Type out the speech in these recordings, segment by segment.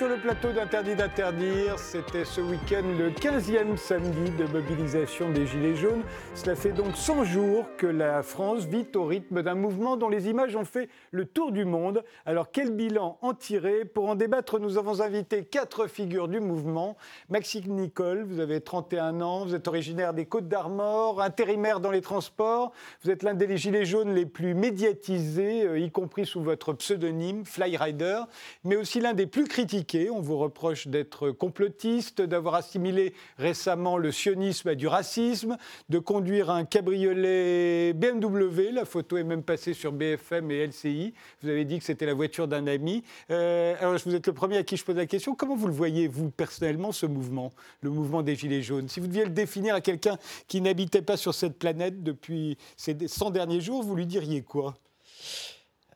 Sur le plateau d'Interdit d'interdire. C'était ce week-end le 15e samedi de mobilisation des Gilets jaunes. Cela fait donc 100 jours que la France vit au rythme d'un mouvement dont les images ont fait le tour du monde. Alors quel bilan en tirer Pour en débattre, nous avons invité quatre figures du mouvement. Maxime Nicole, vous avez 31 ans, vous êtes originaire des Côtes d'Armor, intérimaire dans les transports. Vous êtes l'un des Gilets jaunes les plus médiatisés, euh, y compris sous votre pseudonyme Flyrider, mais aussi l'un des plus critiqués. On vous reproche d'être complotiste, d'avoir assimilé récemment le sionisme à du racisme, de conduire un cabriolet BMW. La photo est même passée sur BFM et LCI. Vous avez dit que c'était la voiture d'un ami. Euh, alors, vous êtes le premier à qui je pose la question. Comment vous le voyez, vous, personnellement, ce mouvement, le mouvement des Gilets jaunes? Si vous deviez le définir à quelqu'un qui n'habitait pas sur cette planète depuis ces 100 derniers jours, vous lui diriez quoi?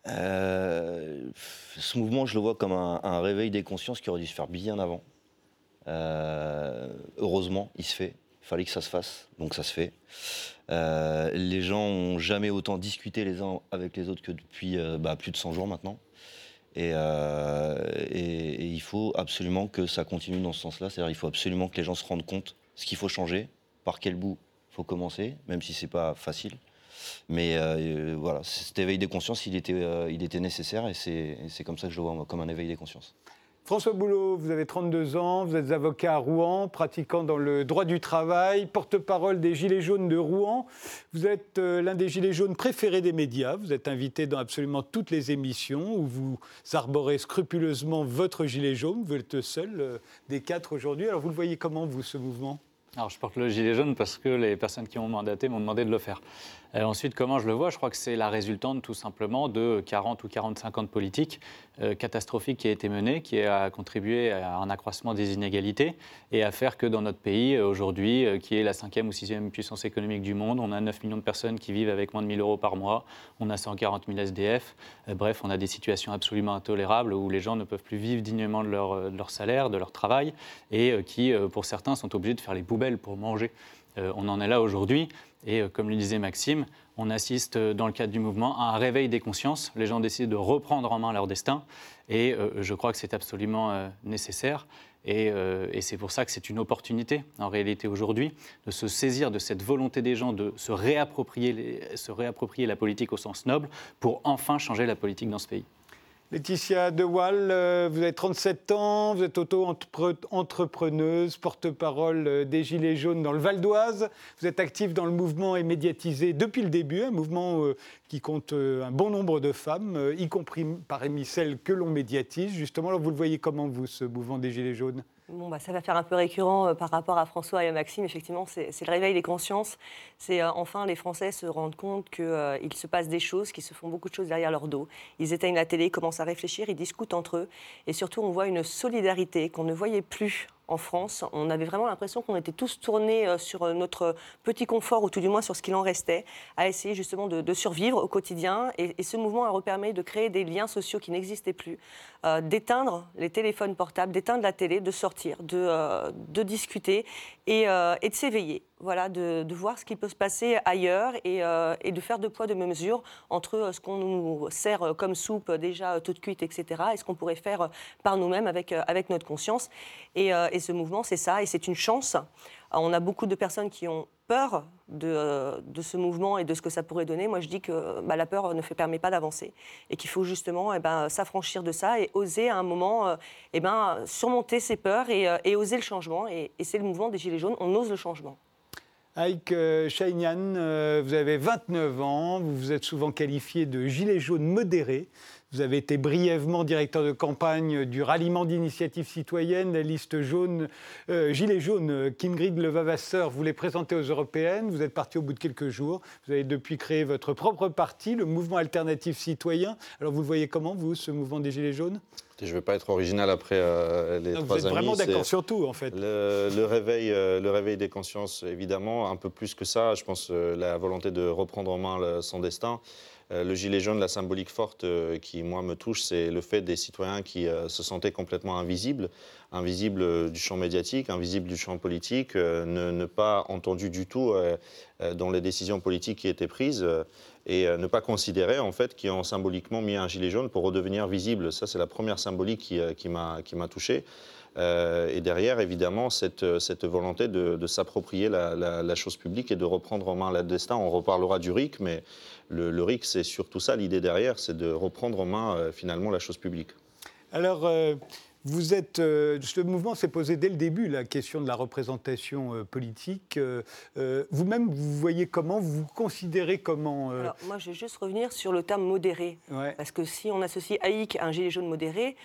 Euh, ce mouvement, je le vois comme un, réveil des consciences qui aurait dû se faire bien avant. Euh, heureusement, il se fait. Il fallait que ça se fasse, donc ça se fait. Euh, les gens ont jamais autant discuté les uns avec les autres que depuis bah, plus de 100 jours maintenant. Et, il faut absolument que ça continue dans ce sens-là. C'est-à-dire il faut absolument que les gens se rendent compte ce qu'il faut changer, par quel bout il faut commencer, même si c'est pas facile. Mais euh, voilà, cet éveil des consciences, il était, euh, il était nécessaire et c'est comme ça que je le vois, comme un éveil des consciences. François Boulot, vous avez 32 ans, vous êtes avocat à Rouen, pratiquant dans le droit du travail, porte-parole des Gilets jaunes de Rouen. Vous êtes euh, l'un des Gilets jaunes préférés des médias. Vous êtes invité dans absolument toutes les émissions où vous arborez scrupuleusement votre gilet jaune. Vous êtes le seul des quatre aujourd'hui. Alors vous le voyez comment, vous, ce mouvement? Alors, je porte le gilet jaune parce que les personnes qui m'ont mandaté m'ont demandé de le faire. Euh, ensuite, comment je le vois? Je crois que c'est la résultante tout simplement de 40 ou 45 ans de politique euh, catastrophique qui a été menée, qui a contribué à un accroissement des inégalités et à faire que dans notre pays, euh, aujourd'hui, qui est la cinquième ou sixième puissance économique du monde, on a 9 millions de personnes qui vivent avec moins de 1000 euros par mois, on a 140 000 SDF, bref, on a des situations absolument intolérables où les gens ne peuvent plus vivre dignement de leur, de leur salaire, de leur travail, et qui, pour certains, sont obligés de faire les poubelles pour manger. On en est là aujourd'hui. Et euh, comme le disait Maxime, on assiste euh, dans le cadre du mouvement à un réveil des consciences. Les gens décident de reprendre en main leur destin. Et euh, je crois que c'est absolument nécessaire. Et, c'est pour ça que c'est une opportunité, en réalité, aujourd'hui, de se saisir de cette volonté des gens de se réapproprier, se réapproprier la politique au sens noble pour enfin changer la politique dans ce pays. Laetitia Dewal, euh, vous avez 37 ans, vous êtes auto-entrepreneuse, porte-parole euh, des Gilets jaunes dans le Val d'Oise. Vous êtes active dans le mouvement et médiatisé depuis le début, un mouvement euh, qui compte un bon nombre de femmes, y compris parmi celles que l'on médiatise. Justement, vous le voyez comment, vous, ce mouvement des Gilets jaunes? Bon, bah, ça va faire un peu récurrent euh, par rapport à François et à Maxime. Effectivement, c'est le réveil des consciences. C'est euh, enfin les Français se rendent compte qu'il euh, se passe des choses, qu'ils se font beaucoup de choses derrière leur dos. Ils éteignent la télé, commencent à réfléchir, ils discutent entre eux. Et surtout, on voit une solidarité qu'on ne voyait plus en France. On avait vraiment l'impression qu'on était tous tournés euh, sur euh, notre petit confort, ou tout du moins sur ce qu'il en restait, à essayer justement de, survivre au quotidien. Et, ce mouvement a permis de créer des liens sociaux qui n'existaient plus, euh, d'éteindre les téléphones portables, d'éteindre la télé, de sortir, de, de discuter et, de s'éveiller voilà, de, voir ce qui peut se passer ailleurs et, de faire deux poids, deux mesures entre ce qu'on nous sert comme soupe déjà toute cuite, etc., et ce qu'on pourrait faire par nous-mêmes avec, notre conscience. Et ce mouvement, c'est ça, et c'est une chance. On a beaucoup de personnes qui ont peur de, de, ce mouvement et de ce que ça pourrait donner. Moi, je dis que bah, la peur ne permet pas d'avancer et qu'il faut justement eh ben, s'affranchir de ça et oser à un moment euh, eh ben, surmonter ses peurs et, euh, oser le changement. Et, c'est le mouvement des Gilets jaunes, on ose le changement. Aïk euh, Shainian, vous avez 29 ans, vous vous êtes souvent qualifié de gilet jaune modéré. Vous avez été brièvement directeur de campagne du ralliement d'initiatives citoyennes, la liste jaune, euh, gilet jaune. Kingrid Levavasseur vous les présentez aux européennes. Vous êtes parti au bout de quelques jours. Vous avez depuis créé votre propre parti, le mouvement alternatif citoyen. Alors vous le voyez comment, vous, ce mouvement des gilets jaunes? Je ne vais pas être original après euh, les trois Vous êtes vraiment d'accord sur tout, en fait. Le, réveil, euh, le réveil des consciences, évidemment, un peu plus que ça. Je pense la volonté de reprendre en main son destin. Euh, le gilet jaune, la symbolique forte euh, qui, moi, me touche, c'est le fait des citoyens qui euh, se sentaient complètement invisibles, invisibles du champ médiatique, invisibles du champ politique, ne, pas entendus du tout dans les décisions politiques qui étaient prises et ne pas considérer en fait qu'ils ont symboliquement mis un gilet jaune pour redevenir visible. Ça, c'est la première symbolique qui, qui m'a touché. Euh, et derrière, évidemment, cette, cette volonté de, de s'approprier la, la, la, chose publique et de reprendre en main le destin. On reparlera du RIC, mais le, le RIC, c'est surtout ça l'idée derrière, c'est de reprendre en main euh, finalement la chose publique. Alors, euh, vous êtes, euh, ce mouvement s'est posé dès le début la question de la représentation euh, politique. Euh, Vous-même, vous voyez comment, vous vous considérez comment Alors, Moi, je vais juste revenir sur le terme modéré. Ouais. Parce que si on associe haïk à un gilet jaune modéré,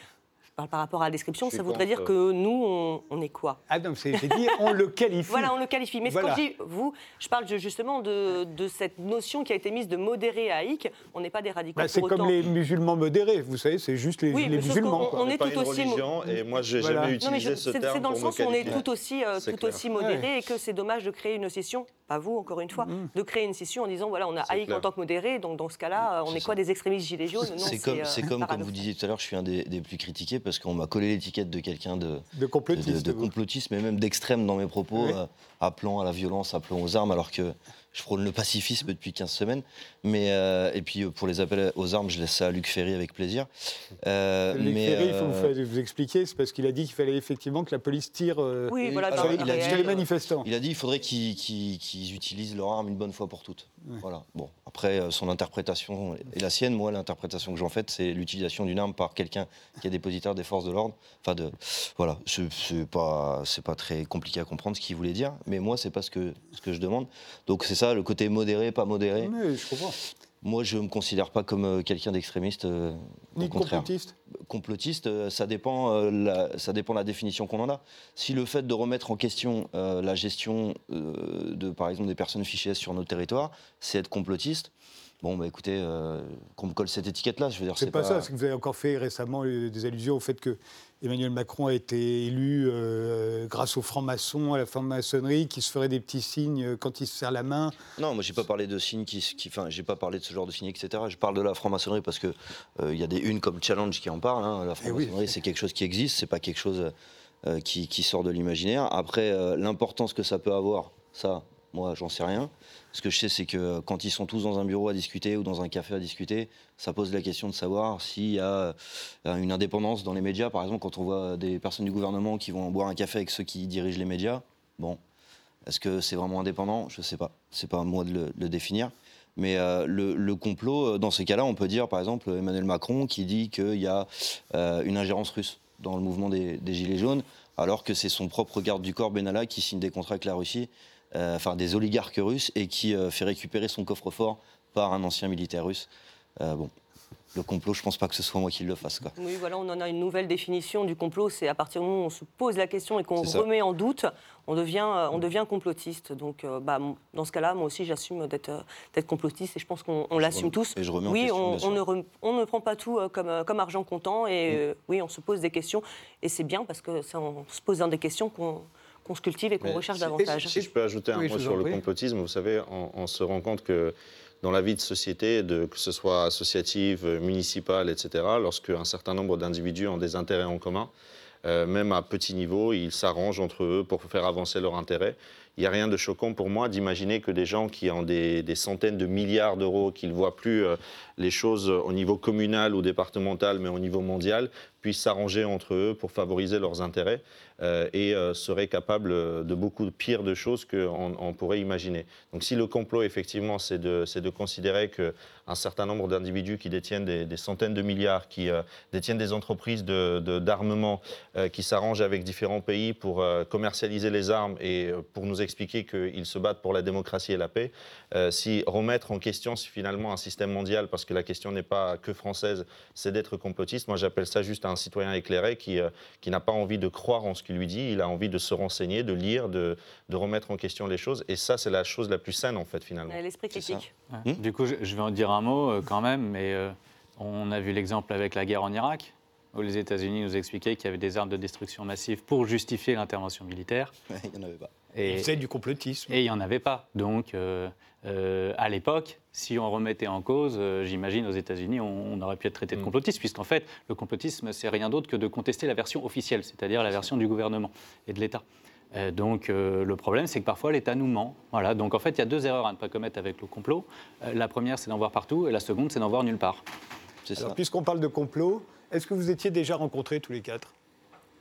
par rapport à la description, ça voudrait dire que nous, on, on est quoi? Ah non, c'est- j'ai dit, on le qualifie. Voilà, on le qualifie. Mais Voilà. quand je dis vous, je parle justement de, de cette notion qui a été mise de modéré à haïk. On n'est pas des radicaux Bah, c'est pour comme les musulmans modérés, vous savez, c'est juste les, Oui, musulmans. quoi. on est pas tout une aussi religion, et moi, j'ai Voilà. jamais Non, mais utilisé je- ce c'est terme c'est dans le sens où on est tout aussi, euh, tout clair. aussi modéré et que c'est dommage de créer une scission, pas vous encore une fois, de créer une scission en disant voilà, on a haïk en tant que modéré, donc dans ce cas-là, on C'est est quoi des extrémistes gilets jaunes? Non, C'est comme, euh, c'est comme, comme vous disiez tout à l'heure, je suis un des, des plus critiqués parce qu'on m'a collé l'étiquette de quelqu'un de, De de, complotistes. de complotiste, mais même d'extrême dans mes propos, Oui. euh, appelant à la violence, appelant aux armes, alors que je prône le pacifisme depuis 15 semaines. Mais, euh, et puis euh, pour les appels aux armes, je laisse ça à Luc Ferry avec plaisir. Euh, Luc mais, Ferry, il faut vous, euh, expliquer, c'est parce qu'il a dit qu'il fallait effectivement que la police tire euh, Oui, voilà, alors, il a dit- sur les manifestants. Il a dit qu'il faudrait qu'ils utilisent leur arme une bonne fois pour toutes. Voilà. Bon, après, euh, son interprétation est la sienne. Moi, l'interprétation que j'en fais, c'est l'utilisation d'une arme par quelqu'un qui est dépositaire des forces de l'ordre. Enfin, de, voilà, c'est pas, pas très compliqué à comprendre ce qu'il voulait dire. Mais moi, c'est pas ce que, ce que je demande. Donc, c'est ça, le côté modéré, pas modéré. Oui, je comprends. Moi, je me considère pas comme euh, quelqu'un d'extrémiste. euh, Ni complotiste. complotiste, euh, ça dépend, euh, la, ça dépend de la définition qu'on en a. Si le fait de remettre en question la gestion de, par exemple, des personnes fichées sur notre territoire, c'est être complotiste, bon, bah écoutez, euh, qu'on me colle cette étiquette-là, je veux dire, C'est pas, ça, c'est que vous avez encore fait récemment euh, des allusions au fait que Emmanuel Macron a été élu euh, grâce aux francs-maçons, à la franc-maçonnerie, qui se ferait des petits signes quand il se serre la main. Non, moi j'ai pas parlé de signes qui, enfin, j'ai pas parlé de ce genre de signes, etc. Je parle de la franc-maçonnerie parce que il y a des unes comme Challenge qui en parlent. hein. La Eh oui. franc-maçonnerie, c'est quelque chose qui existe, c'est pas quelque chose qui, qui sort de l'imaginaire. Après, l'importance que ça peut avoir, ça, moi, j'en sais rien. Ce que je sais, c'est que quand ils sont tous dans un bureau à discuter ou dans un café à discuter, ça pose la question de savoir s'il y a euh, une indépendance dans les médias. Par exemple, quand on voit des personnes du gouvernement qui vont boire un café avec ceux qui dirigent les médias, bon, est-ce que c'est vraiment indépendant? Je ne sais pas. C'est pas à moi de le, définir. Mais euh, le, complot, euh, dans ces cas-là, on peut dire par exemple Emmanuel Macron qui dit qu'il y a euh, une ingérence russe dans le mouvement des, Gilets jaunes, alors que c'est son propre garde du corps Benalla qui signe des contrats avec la Russie, euh, enfin des oligarques russes, et qui euh, fait récupérer son coffre-fort par un ancien militaire russe. Euh, bon, le complot, je pense pas que ce soit moi qui le fasse. Quoi. Oui, voilà, on en a une nouvelle définition du complot. C'est à partir du moment où on se pose la question et qu'on C'est remet en doute, on devient, euh, on devient complotiste. Donc, euh, bah, dans ce cas-là, moi aussi, j'assume d'être euh, complotiste et je pense qu'on on l'assume tous. et je remets en oui, question, on, ne rem- on ne prend pas tout euh, comme, euh, comme argent comptant et euh, oui, on se pose des questions. Et c'est bien parce que ça, on se pose dans des questions qu'on qu'on se cultive et qu'on recherche si- davantage. Si je peux ajouter un Oui, mot sur le complotisme, vous savez, on, on se rend compte que dans la vie de société, de, que ce soit associative, municipale, etc., lorsque un certain nombre d'individus ont des intérêts en commun, euh, même à petit niveau, ils s'arrangent entre eux pour faire avancer leurs intérêts. Il n'y a rien de choquant pour moi d'imaginer que des gens qui ont des, des centaines de milliards d'euros, qui ne voient plus euh, les choses au niveau communal ou départemental, mais au niveau mondial, puissent s'arranger entre eux pour favoriser leurs intérêts euh, et euh, seraient capables de beaucoup de pires de choses qu'on on pourrait imaginer. Donc si le complot, effectivement, c'est de, de considérer qu'un certain nombre d'individus qui détiennent des, centaines de milliards, qui euh, détiennent des entreprises de, d'armement, qui s'arrangent avec différents pays pour commercialiser les armes et pour nous expliquer qu'ils se battent pour la démocratie et la paix, si remettre en question finalement un système mondial, parce que la question n'est pas que française, c'est d'être complotiste, moi j'appelle ça juste un citoyen éclairé qui, euh, qui n'a pas envie de croire en ce qu'il lui dit, il a envie de se renseigner, de lire, de, de remettre en question les choses. Et ça, c'est la chose la plus saine, en fait, finalement. L'esprit critique. Ouais. Du coup, je, je vais en dire un mot euh, quand même, mais euh, on a vu l'exemple avec la guerre en Irak. où les États-Unis nous expliquaient qu'il y avait des armes de destruction massive pour justifier l'intervention militaire. Il n'y en avait pas. Et c'est du complotisme. Et il n'y en avait pas. Donc, euh, euh, à l'époque, si on remettait en cause, euh, j'imagine aux États-Unis, on, on, aurait pu être traité de Mm. complotiste, puisqu'en fait, le complotisme, c'est rien d'autre que de contester la version officielle, c'est-à-dire la version du gouvernement et de l'État. Euh, donc, euh, le problème, c'est que parfois, l'État nous ment. Voilà. Donc, en fait, il y a deux erreurs à ne pas commettre avec le complot. Euh, la première, c'est d'en voir partout, et la seconde, c'est d'en voir nulle part. Puisqu'on parle de complot, est-ce que vous étiez déjà rencontrés tous les quatre?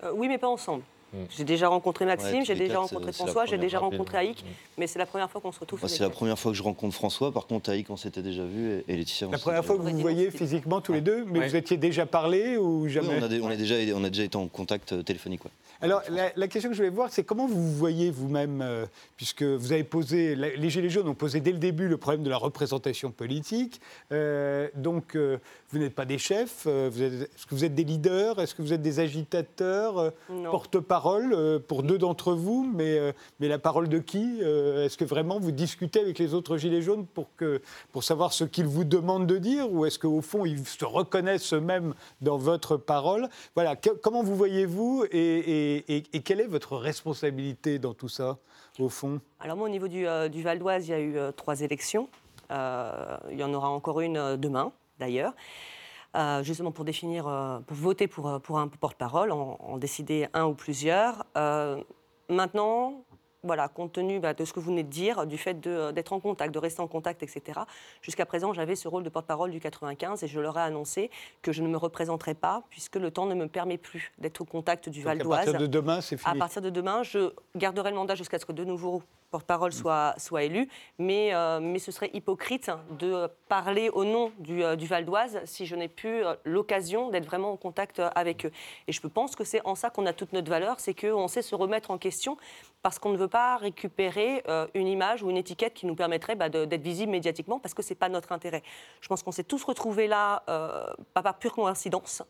Euh, oui, mais pas ensemble. Mm. J'ai déjà rencontré Maxime, Ouais, j'ai déjà quatre, rencontré François, j'ai déjà rencontré Aïk, mais c'est la première fois qu'on se retrouve. Tous c'est la première fois que je rencontre François. Par contre, Aïk, on s'était déjà vu et, et Laetitia. on La première fois que vous vous voyez physiquement tous les deux, mais Ouais. vous étiez déjà parlé ou Oui, jamais on, a, des- on, a déjà, on a déjà été en contact euh, téléphonique. ouais. Alors, la, la question que je voulais voir, c'est comment vous vous voyez vous-même, euh, puisque vous avez posé, la- les Gilets jaunes ont posé dès le début le problème de la représentation politique. Euh, donc, euh, vous n'êtes pas des chefs. euh, Est-ce que vous êtes des leaders Est-ce que vous êtes des agitateurs euh. Porte-parole euh, pour deux d'entre vous, mais, euh, mais la parole de qui Euh, Est-ce que vraiment vous discutez avec les autres Gilets jaunes pour, que, pour savoir ce qu'ils vous demandent de dire Ou est-ce qu'au fond, ils se reconnaissent eux-mêmes dans votre parole? Voilà, comment vous voyez-vous et, et- quelle est votre responsabilité dans tout ça, au fond? Alors moi, au niveau du, du Val d'Oise, il y a eu trois élections. Il y en aura encore une demain, d'ailleurs. Euh, justement pour définir, euh, pour voter pour, euh, pour un porte-parole, en, en décider un ou plusieurs. Maintenant, voilà, compte tenu bah, de ce que vous venez de dire, du fait d'être en contact, de rester en contact, etc. Jusqu'à présent, j'avais ce rôle de porte-parole du 95 et je leur ai annoncé que je ne me représenterai pas puisque le temps ne me permet plus d'être au contact du Val À d'Oise. partir de demain, c'est À fini. partir de demain, je garderai le mandat jusqu'à ce que de nouveaux porte-parole soient, soient élus, mais, euh, mais ce serait hypocrite de parler au nom du, euh, du Val d'Oise si je n'ai plus euh, l'occasion d'être vraiment en contact avec eux. Et je pense que c'est en ça qu'on a toute notre valeur, c'est qu'on sait se remettre en question parce qu'on ne veut pas récupérer euh, une image ou une étiquette qui nous permettrait bah, d'être visible médiatiquement parce que ce n'est pas notre intérêt. Je pense qu'on s'est tous retrouvés là, euh, pas par pure coïncidence.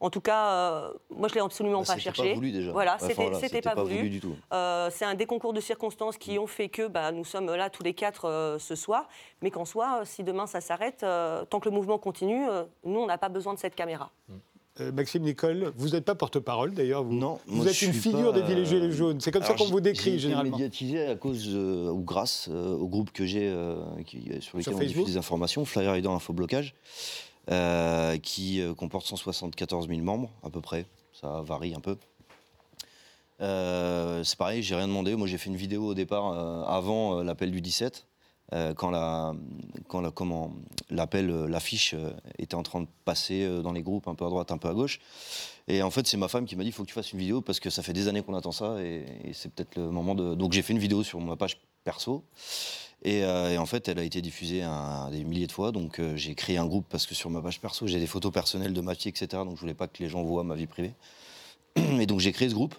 En tout cas, euh, moi je l'ai absolument Bah, pas c'était cherché. pas voulu déjà. Voilà, Enfin, c'était voilà, c'était pas, voulu. du tout. Euh, c'est un des concours de circonstances qui ont fait que bah, nous sommes là tous les quatre euh, ce soir, mais qu'en soit, si demain ça s'arrête, euh, tant que le mouvement continue, euh, nous, on n'a pas besoin de cette caméra. Maxime Nicole, vous n'êtes pas porte-parle d'ailleurs. Vous, Non, vous êtes une figure pas, des Gilets euh, jaunes. C'est comme ça qu'on vous décrit j'ai généralement. été médiatisé à cause euh, ou grâce euh, au groupe que j'ai euh, qui- sur lequel on Facebook diffuse des informations, Flyer Aidant Infoblocage, euh, qui euh, comporte 174 000 membres à peu près. Ça varie un peu. Euh, c'est pareil, j'ai rien demandé. Moi, j'ai fait une vidéo au départ avant l'appel du 17, euh, quand la, quand la, comment, l'appel, l'affiche était en train de passer dans les groupes un peu à droite, un peu à gauche. Et en fait, c'est ma femme qui m'a dit il faut que tu fasses une vidéo parce que ça fait des années qu'on attend ça et c'est peut-être le moment de. Donc j'ai fait une vidéo sur ma page perso. Et, euh, et en fait, elle a été diffusée un- des milliers de fois. Donc euh, j'ai créé un groupe parce que sur ma page perso, j'ai des photos personnelles de ma fille, etc. Donc je voulais pas que les gens voient ma vie privée. Et donc j'ai créé ce groupe.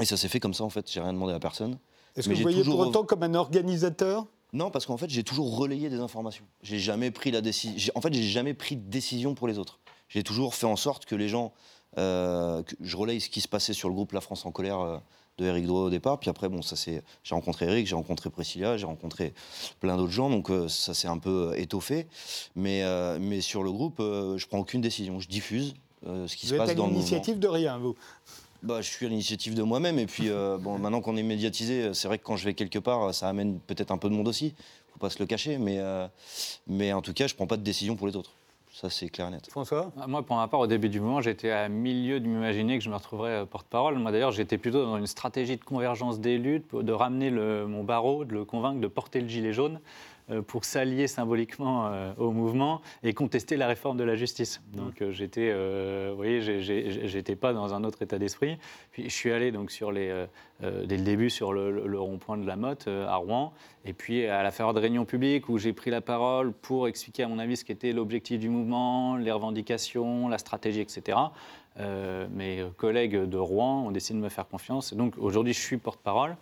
Et ça s'est fait comme ça en fait. J'ai rien demandé à personne. Est-ce que vous voyez toujours pour autant comme un organisateur? Non, parce qu'en fait, j'ai toujours relayé des informations. J'ai jamais pris la décision. En fait, j'ai jamais pris de décision pour les autres. J'ai toujours fait en sorte que les gens, euh, que je relaye ce qui se passait sur le groupe La France en colère de Eric Drouet au départ. Puis après, bon, ça c'est, j'ai rencontré Eric, j'ai rencontré Priscilla, j'ai rencontré plein d'autres gens, donc euh, ça s'est un peu euh, étoffé. Mais, euh, mais sur le groupe, je prends aucune décision. Je diffuse ce qui Vous se passe dans le mouvement. l'initiative de rien, vous? Bah, je suis à l'initiative de moi-même. Et puis, bon, maintenant qu'on est médiatisé, c'est vrai que quand je vais quelque part, ça amène peut-être un peu de monde aussi. faut pas se le cacher. Mais, mais en tout cas, je prends pas de décision pour les autres. Ça, c'est clair et net. François? Moi, pour ma part, au début du mouvement, j'étais à milieu de m'imaginer que je me retrouverais euh, porte-parole. Moi, d'ailleurs, j'étais plutôt dans une stratégie de convergence des luttes, de ramener le- mon barreau, de le convaincre de porter le gilet jaune pour s'allier symboliquement euh, au mouvement et contester la réforme de la justice. Donc, euh, j'étais, euh, vous voyez, j'étais pas dans un autre état d'esprit. Puis, je suis allé donc sur les, euh, euh, dès le début sur le, rond-point de la Motte euh, à Rouen, et puis à la faveur de réunions publiques où j'ai pris la parole pour expliquer à mon avis ce qu'était l'objectif du mouvement, les revendications, la stratégie, etc. Euh, mes collègues de Rouen ont décidé de me faire confiance. Donc aujourd'hui, je suis porte-parole,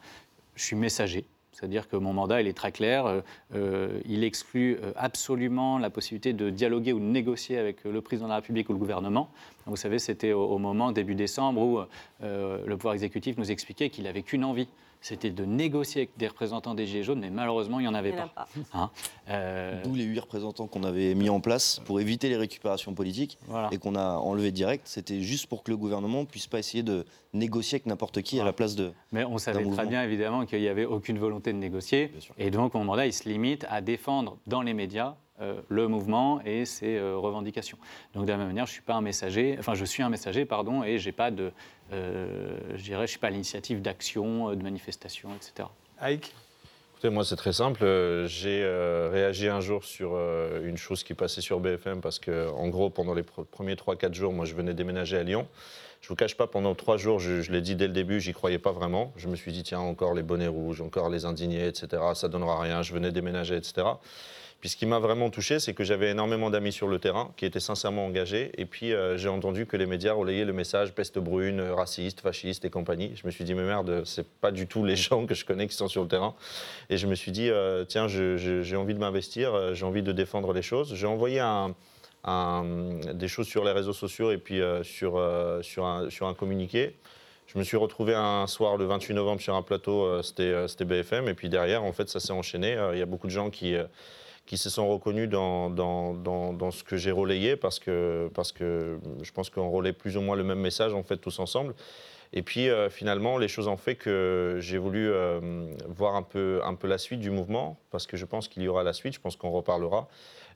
je suis messager. C'est-à-dire que mon mandat, il est très clair. Euh, euh, il exclut euh, absolument la possibilité de dialoguer ou de négocier avec le président de la République ou le gouvernement. Vous savez, c'était au, moment, début décembre, où le pouvoir exécutif nous expliquait qu'il n'avait qu'une envie, c'était de négocier avec des représentants des Gilets jaunes, mais malheureusement, il n'y en avait Il pas. pas. Hein Euh, D'où les huit représentants qu'on avait mis en place pour éviter les récupérations politiques voilà. et qu'on a enlevé direct. C'était juste pour que le gouvernement puisse pas essayer de négocier avec n'importe qui à la place de. Mais on savait très bien, évidemment, qu'il n'y avait aucune volonté de négocier. Et donc, mon mandat, il se limite à défendre dans les médias le mouvement et ses euh, revendications. Donc, de la même manière, je suis pas un messager, enfin, je suis un messager, pardon, et j'ai pas de, euh, je dirais, je suis pas à l'initiative d'action, euh, de manifestation, etc. Ike Écoutez, moi, c'est très simple. Euh, J'ai euh, réagi un jour sur euh, une chose qui passait sur BFM parce que, en gros, pendant les pr- premiers 3-4 jours, moi, je venais déménager à Lyon. Je vous cache pas, pendant trois jours, je, je l'ai dit dès le début, j'y croyais pas vraiment. Je me suis dit, tiens, encore les bonnets rouges, encore les indignés, etc. Ça donnera rien. Je venais déménager, etc. Puis ce qui m'a vraiment touché, c'est que j'avais énormément d'amis sur le terrain qui étaient sincèrement engagés. Et puis euh, j'ai entendu que les médias relayaient le message peste brune, raciste, fasciste et compagnie. Je me suis dit, mais merde, c'est pas du tout les gens que je connais qui sont sur le terrain. Et je me suis dit, euh, tiens, j'ai envie de m'investir, euh, j'ai envie de défendre les choses. J'ai envoyé des choses sur les réseaux sociaux et puis sur, un, communiqué. Je me suis retrouvé un soir le 28 novembre sur un plateau, c'était BFM, et puis derrière, en fait, ça s'est enchaîné. Il y a beaucoup de gens qui, qui se sont reconnus dans, dans, dans, ce que j'ai relayé, parce que, parce que je pense qu'on relaie plus ou moins le même message, en fait, tous ensemble. Et puis euh, finalement, les choses ont fait que j'ai voulu euh, voir un peu, un peu la suite du mouvement, parce que je pense qu'il y aura la suite, je pense qu'on reparlera.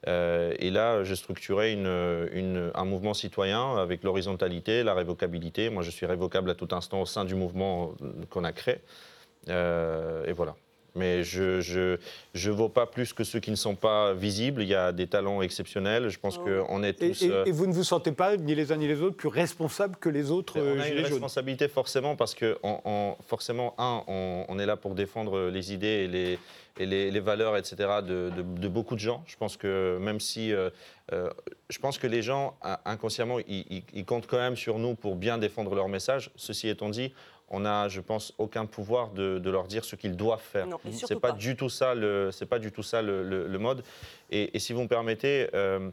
Euh, et là, j'ai structuré une, une- un mouvement citoyen avec l'horizontalité, la révocabilité. Moi, je suis révocable à tout instant au sein du mouvement qu'on a créé. Et voilà. Mais je je, je vaux pas plus que ceux qui ne sont pas visibles. Il y a des talents exceptionnels. Je pense Oh. qu'on est tous... et- euh, et vous ne vous sentez pas, ni les uns ni les autres, plus responsables que les autres on euh, a une responsabilité forcément parce que on- on- forcément, un, on, on est là pour défendre les idées et les, et les, les valeurs, etc. De, de- de beaucoup de gens. Je pense que même si, euh, euh, je pense que les gens in- inconsciemment, ils, ils- ils comptent quand même sur nous pour bien défendre leur message. Ceci étant dit, on n'a, je pense, aucun pouvoir de, de leur dire ce qu'ils doivent faire. C'est surtout pas, pas. du tout ça le, c'est pas du tout ça le, le- le mode. Et, et si vous me permettez, euh,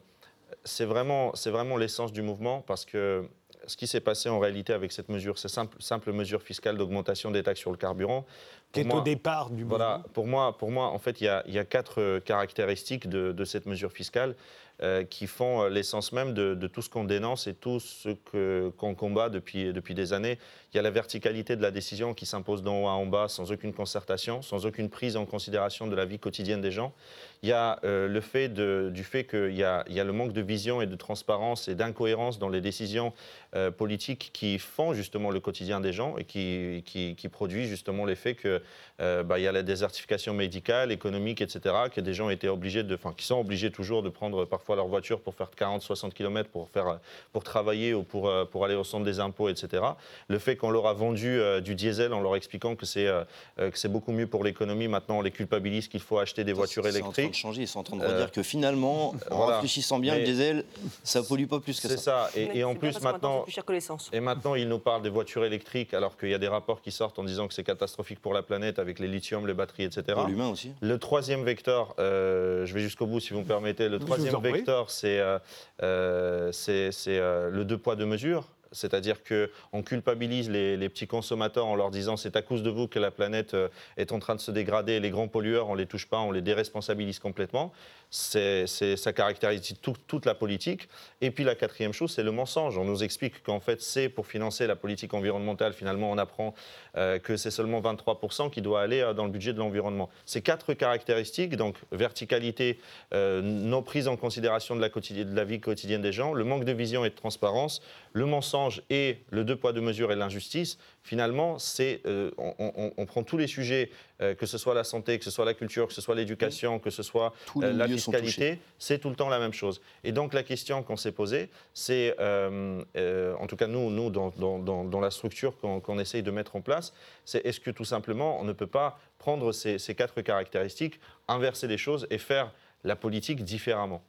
c'est vraiment, c'est vraiment l'essence du mouvement parce que ce qui s'est passé en réalité avec cette mesure, cette simple, simple mesure fiscale d'augmentation des taxes sur le carburant, qui est au départ du voilà, mouvement. pour moi, pour moi, en fait, il y a, il y a quatre euh, caractéristiques de, de cette mesure fiscale euh, qui font euh, l'essence même de, tout ce qu'on dénonce et tout ce qu'on combat depuis, depuis des années. Il y a la verticalité de la décision qui s'impose d'en haut à en bas sans aucune concertation, sans aucune prise en considération de la vie quotidienne des gens. Il y a euh, le fait de- du fait qu'il y a, y a le manque de vision et de transparence et d'incohérence dans les décisions politiques qui font justement le quotidien des gens et qui, qui, qui produit justement l'effet euh, bah, y a la désertification médicale, économique, etc., que des gens étaient obligés de, enfin, qui sont obligés toujours de prendre parfois leur voiture pour faire 40-60 km pour, faire, pour travailler ou pour, euh, pour aller au centre des impôts, etc. Le fait qu'on leur a vendu euh, du diesel en leur expliquant que c'est euh, que c'est beaucoup mieux pour l'économie, maintenant on les culpabilise qu'il faut acheter des voitures C'est en train de électriques. changer, ils sont en train de Euh, redire que finalement, en voilà. réfléchissant bien, le diesel, ça pollue pas plus que C'est ça. ça. Et, en plus maintenant, plus cher que. Et maintenant, ils nous parlent des voitures électriques, alors qu'il y a des rapports qui sortent en disant que c'est catastrophique pour la planète avec les lithium, les batteries, etc. Pour l'humain aussi. Le troisième vecteur, euh, je vais jusqu'au bout si vous me permettez, le troisième vecteur, c'est euh, euh, euh, le deux poids, deux mesures. C'est-à-dire qu'on culpabilise les, petits consommateurs en leur disant c'est à cause de vous que la planète euh, est en train de se dégrader, les grands pollueurs, on les touche pas, on les déresponsabilise complètement. C'est, ça caractérise tout- toute la politique. Et puis la quatrième chose, c'est le mensonge. On nous explique qu'en fait, c'est pour financer la politique environnementale. Finalement, on apprend euh, que c'est seulement 23% qui doit aller euh, dans le budget de l'environnement. Ces quatre caractéristiques, donc verticalité, non prise en considération de la vie quotidienne des gens, le manque de vision et de transparence, le mensonge et le deux poids deux mesures et l'injustice, finalement, c'est, euh, on, on- on prend tous les sujets, euh, que ce soit la santé, que ce soit la culture, que ce soit l'éducation, que ce soit euh, la fiscalité, c'est tout le temps la même chose. Et donc la question qu'on s'est posée, c'est, en tout cas nous, nous dans, dans- dans- dans la structure qu'on qu'on essaye de mettre en place, c'est est-ce que tout simplement on ne peut pas prendre ces, ces quatre caractéristiques, inverser les choses et faire la politique différemment?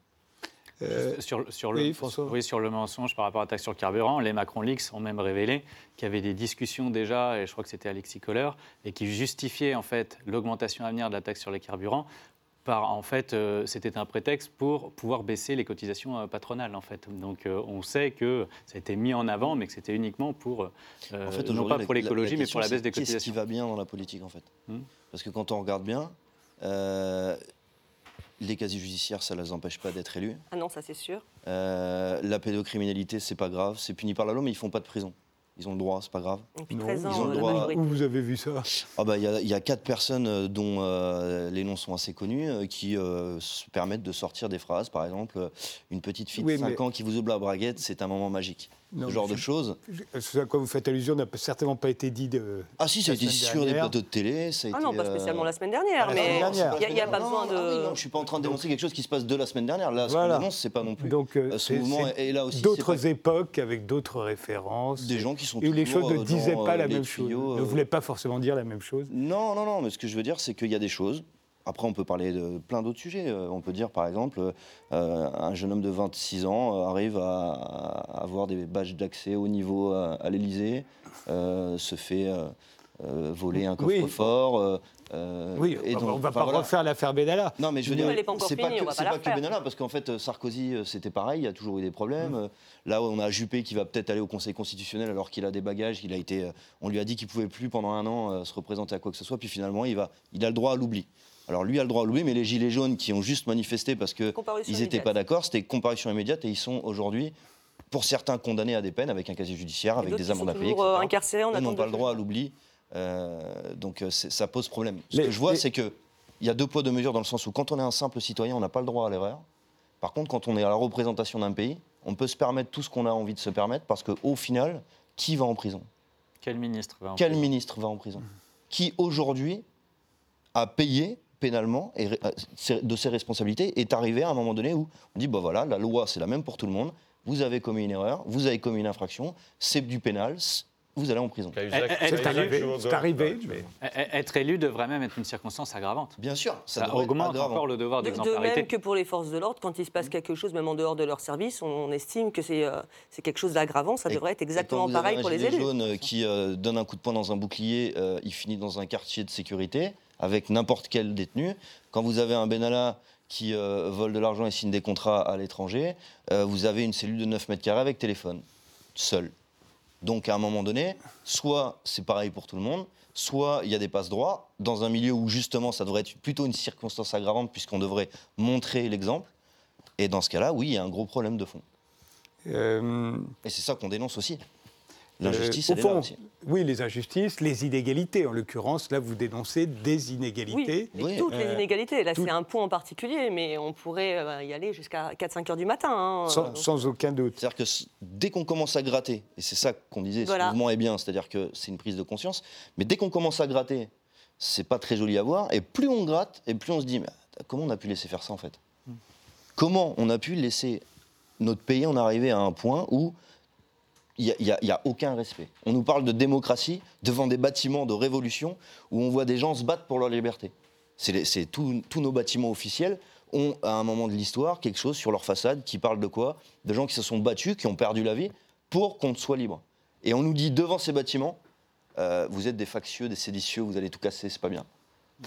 Euh, Sur, sur le, oui, François. oui, sur le mensonge par rapport à la taxe sur le carburant, les Macron Leaks ont même révélé qu'il y avait des discussions déjà, et je crois que c'était Alexis Kohler, et qui justifiaient en fait l'augmentation à venir de la taxe sur les carburants par, en fait, euh, c'était un prétexte pour pouvoir baisser les cotisations euh, patronales, en fait. Donc, euh, on sait que ça a été mis en avant, mais que c'était uniquement pour, En fait, non pas la- pour l'écologie, mais question, pour la baisse c'est des Qu'est-ce qui cotisations. va bien dans la politique, en fait? Hmm? Parce que quand on regarde bien, euh, les casiers judiciaires, ça ne les empêche pas d'être élus. Ah non, ça c'est sûr. Euh, la pédocriminalité, c'est pas grave, c'est puni par la loi, mais ils font pas de prison. Ils ont le droit, c'est pas grave. Depuis Non, 13 ils ans, ont le euh, droit-. Où vous avez vu ça Ah bah, Il y, a- il y a quatre personnes euh, dont euh, les noms sont assez connus euh, qui euh, se permettent de sortir des phrases. Par exemple, une petite fille Oui, de 5 mais- ans qui vous ouvre la braguette, c'est un moment magique. Non, Ce genre de choses. Ce à quoi vous faites allusion n'a certainement pas été dit de. Ah si, ça a été semaine sur des plateaux de télé. Ça a Ah été, non, pas euh, spécialement la semaine dernière, la mais semaine dernière. il n'y a, pas Non, besoin de. ah oui, non, je suis pas en train de dénoncer quelque chose qui se passe de la semaine dernière. Là, ce Voilà. qu'on dénonce, c'est pas non plus. Donc, euh, Euh, ce mouvement est là aussi. D'autres pas époques avec d'autres références. des gens qui sont Et où les choses ne euh, disaient pas euh, la même chose. Ne euh, voulaient pas forcément dire la même chose. Non, non, non, mais ce que je veux dire, c'est qu'il y a des choses. Après, on peut parler de plein d'autres sujets. Euh, On peut dire, par exemple, euh, un jeune homme de 26 ans euh, arrive à, à avoir des badges d'accès au niveau à, à l'Élysée, euh, se fait euh, euh, voler un coffre-fort. Oui, et on ne va enfin, pas voilà. refaire l'affaire Benalla. Non, mais je veux Non, dire, c'est pas que, pas c'est la pas que. Benalla, parce qu'en fait, Sarkozy, c'était pareil, il y a toujours eu des problèmes. Euh, Là, on a Juppé qui va peut-être aller au Conseil constitutionnel alors qu'il a des bagages. Il a été, on lui a dit qu'il pouvait plus pendant un an se représenter à quoi que ce soit, puis finalement, il, va, il a le droit à l'oubli. Alors lui a le droit à l'oubli, mais les Gilets jaunes qui ont juste manifesté parce qu'ils n'étaient pas d'accord, c'était comparution immédiate et ils sont aujourd'hui, pour certains, condamnés à des peines avec un casier judiciaire, Et avec des amendes à payer. euh, incarcérés Eux n'ont pas le droit à l'oubli. Euh, donc euh, ça pose problème. Ce que je vois, c'est que il y a deux poids, deux mesures dans le sens où quand on est un simple citoyen, on n'a pas le droit à l'erreur. Par contre, quand on est à la représentation d'un pays, on peut se permettre tout ce qu'on a envie de se permettre parce qu'au final, qui va en prison? Quel ministre va en Quel prison? ministre va en prison? Qui aujourd'hui a payé pénalement et euh, de ses responsabilités est arrivé à un moment donné où on dit bah voilà, la loi c'est la même pour tout le monde. Vous avez commis une erreur, vous avez commis une infraction, c'est du pénal, vous allez en prison. Eh, C'est arrivé, c'est arrivé. mais- Être élu devrait même être une circonstance aggravante. Bien sûr, ça, être augmente aggravant. encore le devoir De, de d'exemplarité. même que pour les forces de l'ordre, quand il se passe quelque chose, même en dehors de leur service, on, estime que c'est euh, c'est quelque chose d'aggravant. Ça Et- devrait être et quand exactement vous avez pareil un pour les élus. jaune euh, qui euh, donne un coup de poing dans un bouclier, euh, il finit dans un quartier de sécurité avec n'importe quel détenu. Quand vous avez un Benalla qui euh, vole de l'argent et signe des contrats à l'étranger, euh, vous avez une cellule de 9 mètres carrés avec téléphone, seul. Donc à un moment donné, soit c'est pareil pour tout le monde, soit il y a des passes droits dans un milieu où justement ça devrait être plutôt une circonstance aggravante puisqu'on devrait montrer l'exemple. Et dans ce cas-là, oui, il y a un gros problème de fond. Euh, Et c'est ça qu'on dénonce aussi. L'injustice, euh, au fond, aussi. Oui, les injustices, les inégalités. En l'occurrence, là, vous dénoncez des inégalités. Oui. toutes Euh, les inégalités. Là, tout- c'est un point en particulier, mais on pourrait euh, y aller jusqu'à 4-5 heures du matin. hein. Sans, sans aucun doute. C'est-à-dire que dès qu'on commence à gratter, et c'est ça qu'on disait, Voilà. ce mouvement est bien, c'est-à-dire que c'est une prise de conscience, mais dès qu'on commence à gratter, c'est pas très joli à voir, et plus on gratte, et plus on se dit, mais comment on a pu laisser faire ça en fait? Comment on a pu laisser notre pays en arriver à un point où il n'y a, aucun respect On nous parle de démocratie devant des bâtiments de révolution où on voit des gens se battre pour leur liberté. C'est tous nos bâtiments officiels ont à un moment de l'histoire quelque chose sur leur façade qui parle de quoi? De gens qui se sont battus, qui ont perdu la vie pour qu'on soit libre. Et on nous dit devant ces bâtiments, euh, vous êtes des factieux, des séditieux, vous allez tout casser, c'est pas bien.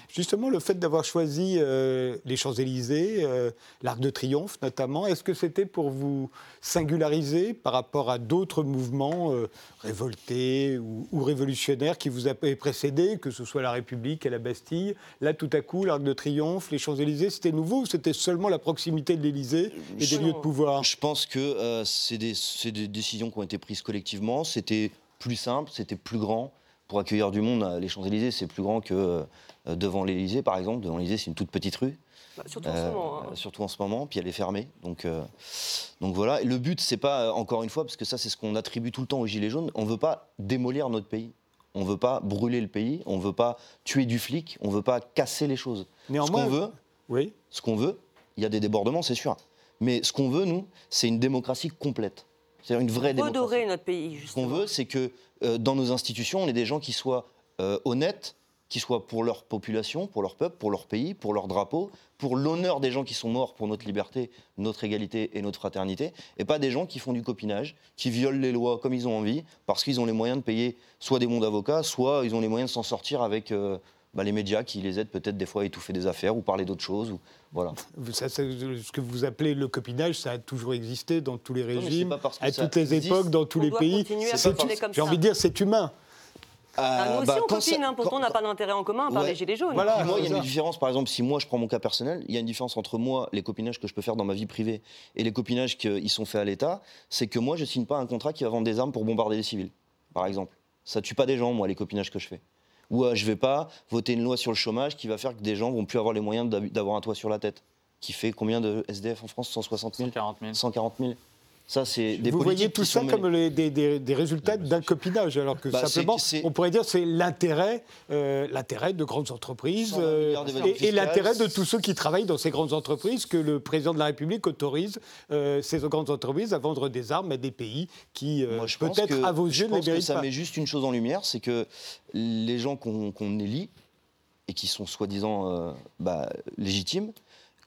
Justement, le fait d'avoir choisi euh, les Champs-Élysées, euh, l'Arc de Triomphe notamment, est-ce que c'était pour vous singulariser par rapport à d'autres mouvements euh, révoltés ou, ou révolutionnaires qui vous avaient précédé, que ce soit la République et la Bastille? Là, tout à coup, l'Arc de Triomphe, les Champs-Élysées, c'était nouveau ou c'était seulement la proximité de l'Élysée et des lieux de pouvoir? Je pense que c'est des, c'est des décisions qui ont été prises collectivement. C'était plus simple, c'était plus grand. Pour accueillir du monde, les Champs-Élysées, c'est plus grand que euh, devant l'Élysée, par exemple. Devant l'Élysée, c'est une toute petite rue. Bah, surtout en ce Euh, moment. hein. surtout en ce moment, puis elle est fermée. Donc, euh, donc voilà. Et le but, c'est pas, encore une fois, parce que ça, c'est ce qu'on attribue tout le temps aux Gilets jaunes, on veut pas démolir notre pays. On veut pas brûler le pays, on veut pas tuer du flic, on veut pas casser les choses. Néanmoins- ce qu'on veut, Oui. ce qu'on veut, il y a des débordements, c'est sûr. Mais ce qu'on veut, nous, c'est une démocratie complète. C'est-à-dire une vraie démocratie. Redorer notre pays, Ce justement. qu'on veut, c'est que euh, dans nos institutions, on ait des gens qui soient euh, honnêtes, qui soient pour leur population, pour leur peuple, pour leur pays, pour leur drapeau, pour l'honneur des gens qui sont morts pour notre liberté, notre égalité et notre fraternité, et pas des gens qui font du copinage, qui violent les lois comme ils ont envie, parce qu'ils ont les moyens de payer soit des bons d'avocats, soit ils ont les moyens de s'en sortir avec euh, bah, les médias qui les aident peut-être des fois à étouffer des affaires ou parler d'autres choses. Ou, voilà. Ça, ce que vous appelez le copinage, ça a toujours existé dans tous les régimes, à toutes les existe. époques, dans tous On les doit pays. à J'ai envie de dire, c'est humain. Ah, nous Euh, aussi, bah, on copine, hein, pourtant on n'a pas d'intérêt en commun par Ouais. les gilets jaunes. Voilà. Moi, il y a une différence, par exemple, si moi je prends mon cas personnel, il y a une différence entre moi, les copinages que je peux faire dans ma vie privée et les copinages qui sont faits à l'État, c'est que moi je signe pas un contrat qui va vendre des armes pour bombarder des civils, par exemple. Ça tue pas des gens, moi, les copinages que je fais. Ou euh, je vais pas voter une loi sur le chômage qui va faire que des gens vont plus avoir les moyens d'avoir un toit sur la tête. Qui fait combien de SDF en France? 160 000 140 000. 140 000 Ça, c'est des Vous voyez tout ça comme les- des, des- des résultats d'un copinage, alors que Bah, simplement, on pourrait dire c'est l'intérêt, euh, l'intérêt de grandes entreprises 120 euh, et, l'intérêt de tous ceux qui travaillent dans ces grandes entreprises que le président de la République autorise euh, ces grandes entreprises à vendre des armes à des pays qui peut-être à vos yeux ne les pense que méritent ça pas. met juste une chose en lumière, c'est que les gens qu'on qu'on élit et qui sont soi-disant bah, légitimes,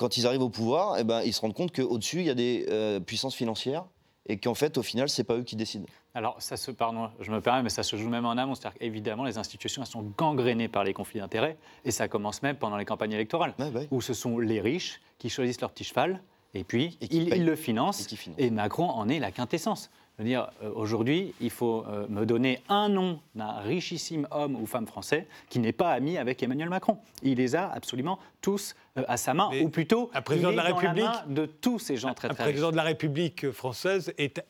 quand ils arrivent au pouvoir, eh ben, ils se rendent compte qu'au-dessus, il y a des euh, puissances financières et qu'en fait, au final, c'est pas eux qui décident. Alors, ça se, pardon, je me permets, mais ça se joue même en amont. C'est-à-dire qu'évidemment, les institutions, elles sont gangrénées par les conflits d'intérêts, et ça commence même pendant les campagnes électorales, Ouais, ouais. où ce sont les riches qui choisissent leur petit cheval, et puis Et ils, le financent, Et qui financent. et Macron en est la quintessence. Je veux dire, euh, aujourd'hui, il faut euh, me donner un nom d'un richissime homme ou femme français qui n'est pas ami avec Emmanuel Macron. Il les a absolument tous euh, à sa main, Mais ou plutôt, un président il de la dans République- main de tous ces gens très Un très riches. président de la République française est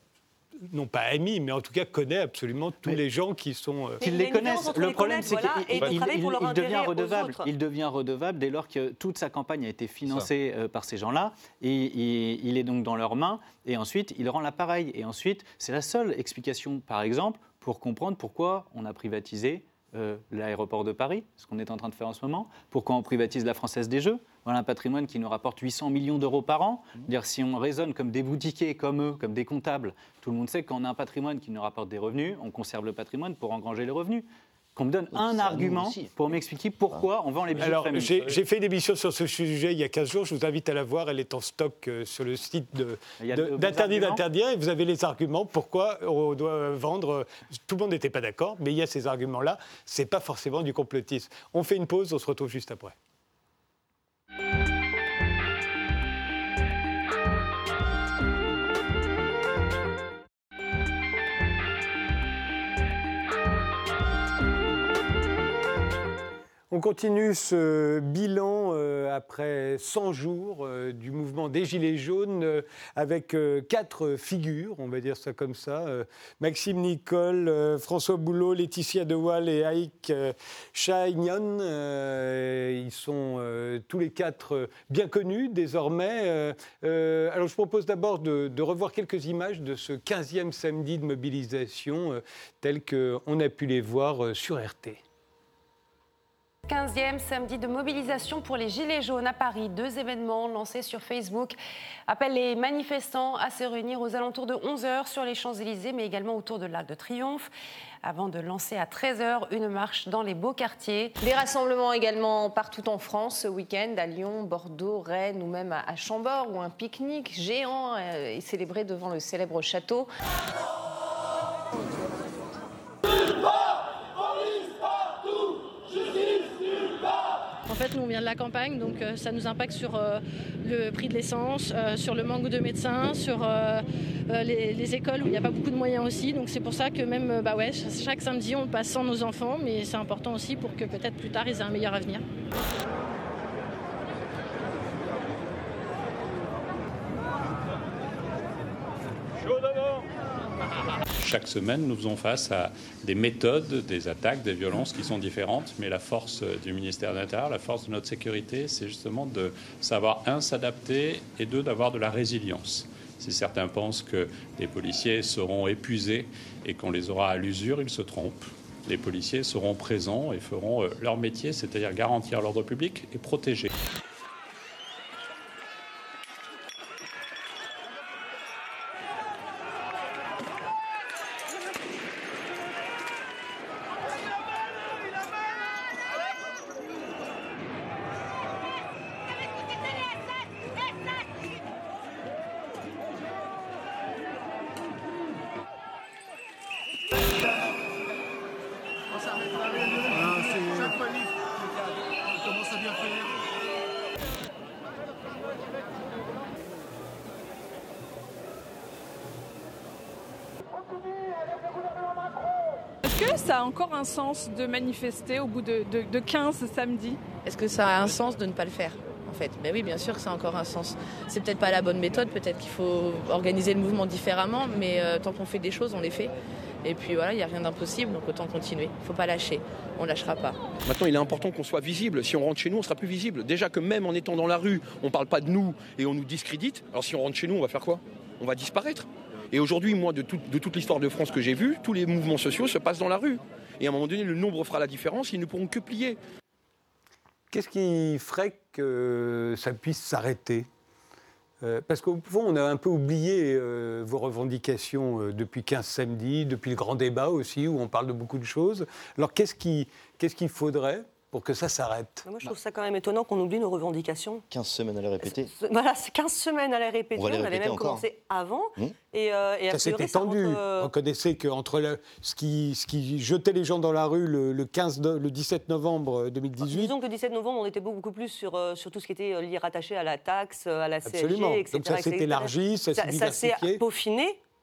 non pas ami, mais en tout cas connaît absolument tous Mais- les gens qui sont. euh, qu'ils les connaissent. Le les problème, c'est qu'il de devient redevable. Il devient redevable dès lors que toute sa campagne a été financée euh, par ces gens-là. Et, et il est donc dans leurs mains. Et ensuite, il rend l'appareil. Et ensuite, c'est la seule explication, par exemple, pour comprendre pourquoi on a privatisé euh, l'aéroport de Paris, ce qu'on est en train de faire en ce moment, pourquoi on privatise la Française des Jeux? Voilà un patrimoine qui nous rapporte 800 millions d'euros par an. Dire si on raisonne comme des boutiquiers, comme eux, comme des comptables, tout le monde sait que quand on a un patrimoine qui nous rapporte des revenus, on conserve le patrimoine pour engranger les revenus. Qu'on me donne un ça, argument pour m'expliquer pourquoi on vend les bijoux Alors, j'ai j'ai fait une émission sur ce sujet il y a 15 jours. Je vous invite à la voir. Elle est en stock euh, sur le site d'Interdit arguments d'interdire. Et vous avez les arguments pourquoi on doit vendre. euh, Tout le monde n'était pas d'accord, mais il y a ces arguments-là. C'est pas forcément du complotisme. On fait une pause. On se retrouve juste après. On continue ce bilan euh, après 100 jours euh, du mouvement des Gilets jaunes euh, avec quatre figures, on va dire ça comme ça. Maxime Nicole, François Boulot, Laetitia Dewal et Aïk Chaignon. Euh, ils sont tous les quatre bien connus désormais. Alors je propose d'abord de, de revoir quelques images de ce 15e samedi de mobilisation tel qu'on a pu les voir sur RT. 15e samedi de mobilisation pour les Gilets jaunes à Paris. Deux événements lancés sur Facebook appellent les manifestants à se réunir aux alentours de 11h sur les Champs-Élysées, mais également autour de l'Arc de Triomphe, avant de lancer à 13h une marche dans les beaux quartiers. Des rassemblements également partout en France ce week-end, à Lyon, Bordeaux, Rennes ou même à Chambord, où un pique-nique géant est célébré devant le célèbre château. Nous, on vient de la campagne, donc euh, ça nous impacte sur euh, le prix de l'essence, euh, sur le manque de médecins, sur les, les écoles où il n'y a pas beaucoup de moyens aussi. Donc c'est pour ça que même, bah ouais, chaque samedi, on passe sans nos enfants, mais c'est important aussi pour que peut-être plus tard, ils aient un meilleur avenir. Chaque semaine, nous faisons face à des méthodes, des attaques, des violences qui sont différentes, mais la force du ministère de l'Intérieur, la force de notre sécurité, c'est justement de savoir, un, s'adapter et deux, d'avoir de la résilience. Si certains pensent que les policiers seront épuisés et qu'on les aura à l'usure, ils se trompent. Les policiers seront présents et feront euh, leur métier, c'est-à-dire garantir l'ordre public et protéger. Un sens de manifester au bout de, de, de 15 samedi Est-ce que ça a un sens de ne pas le faire en fait? Mais oui, bien sûr que ça a encore un sens. C'est peut-être pas la bonne méthode, peut-être qu'il faut organiser le mouvement différemment, mais euh, tant qu'on fait des choses, on les fait. Et puis voilà, il n'y a rien d'impossible, donc autant continuer. Il ne faut pas lâcher, on ne lâchera pas. Maintenant, il est important qu'on soit visible. Si on rentre chez nous, on sera plus visible. Déjà que même en étant dans la rue, on ne parle pas de nous et on nous discrédite. Alors si on rentre chez nous, on va faire quoi? On va disparaître. Et aujourd'hui, moi, de, tout- de toute l'histoire de France que j'ai vue, tous les mouvements sociaux se passent dans la rue. Et à un moment donné, le nombre fera la différence, ils ne pourront que plier. Qu'est-ce qui ferait que ça puisse s'arrêter? Euh, Parce qu'au fond, on a un peu oublié euh, vos revendications euh, depuis 15 samedis, depuis le grand débat aussi, où on parle de beaucoup de choses. Alors qu'est-ce qui- qu'est-ce qu'il faudrait pour que ça s'arrête Moi, je trouve ça quand même étonnant qu'on oublie nos revendications. 15 semaines à les répéter. Voilà, c'est 15 semaines à les répéter. On va les On, avait répéter même encore. commencé avant. Mmh. Et, euh, et Ça étendu. rentre, euh, Reconnaissez qu'entre le- ce, qui, ce qui jetait les gens dans la rue le, le 15 no- le 17 novembre 2018, Disons que le 17 novembre, on était beaucoup plus sur, euh, sur tout ce qui était euh, lié rattaché à la taxe, euh, à la CSG, Absolument. etc. Donc ça s'est etc. élargi, ça s'est Ça s'est diversifié.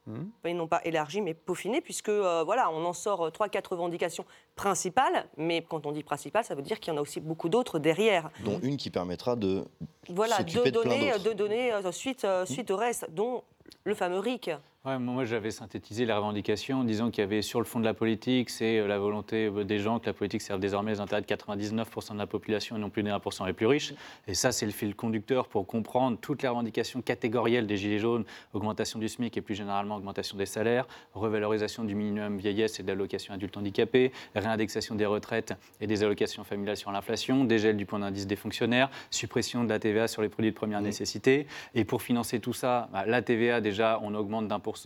Mhm. Ils n'ont pas élargi, mais peaufiné, puisque euh, voilà, on en sort 3-4 revendications principales, mais quand on dit principales, ça veut dire qu'il y en a aussi beaucoup d'autres derrière. dont une qui permettra de Voilà, s'occuper de de plein donner, de donner euh, suite, euh, suite au reste, dont le fameux RIC. Ouais, moi, j'avais synthétisé les revendications en disant qu'il y avait sur le fond de la politique, c'est euh, la volonté euh, des gens que la politique serve désormais les intérêts de 99% de la population et non plus des 1% les plus riches. Et ça, c'est le fil conducteur pour comprendre toutes les revendications catégorielles des Gilets jaunes, augmentation du SMIC et plus généralement augmentation des salaires, revalorisation du minimum vieillesse et de l'allocation adulte handicapé, réindexation des retraites et des allocations familiales sur l'inflation, dégel du point d'indice des fonctionnaires, suppression de la TVA sur les produits de première nécessité. Et pour financer tout ça, bah, la TVA, déjà, on augmente d'un pour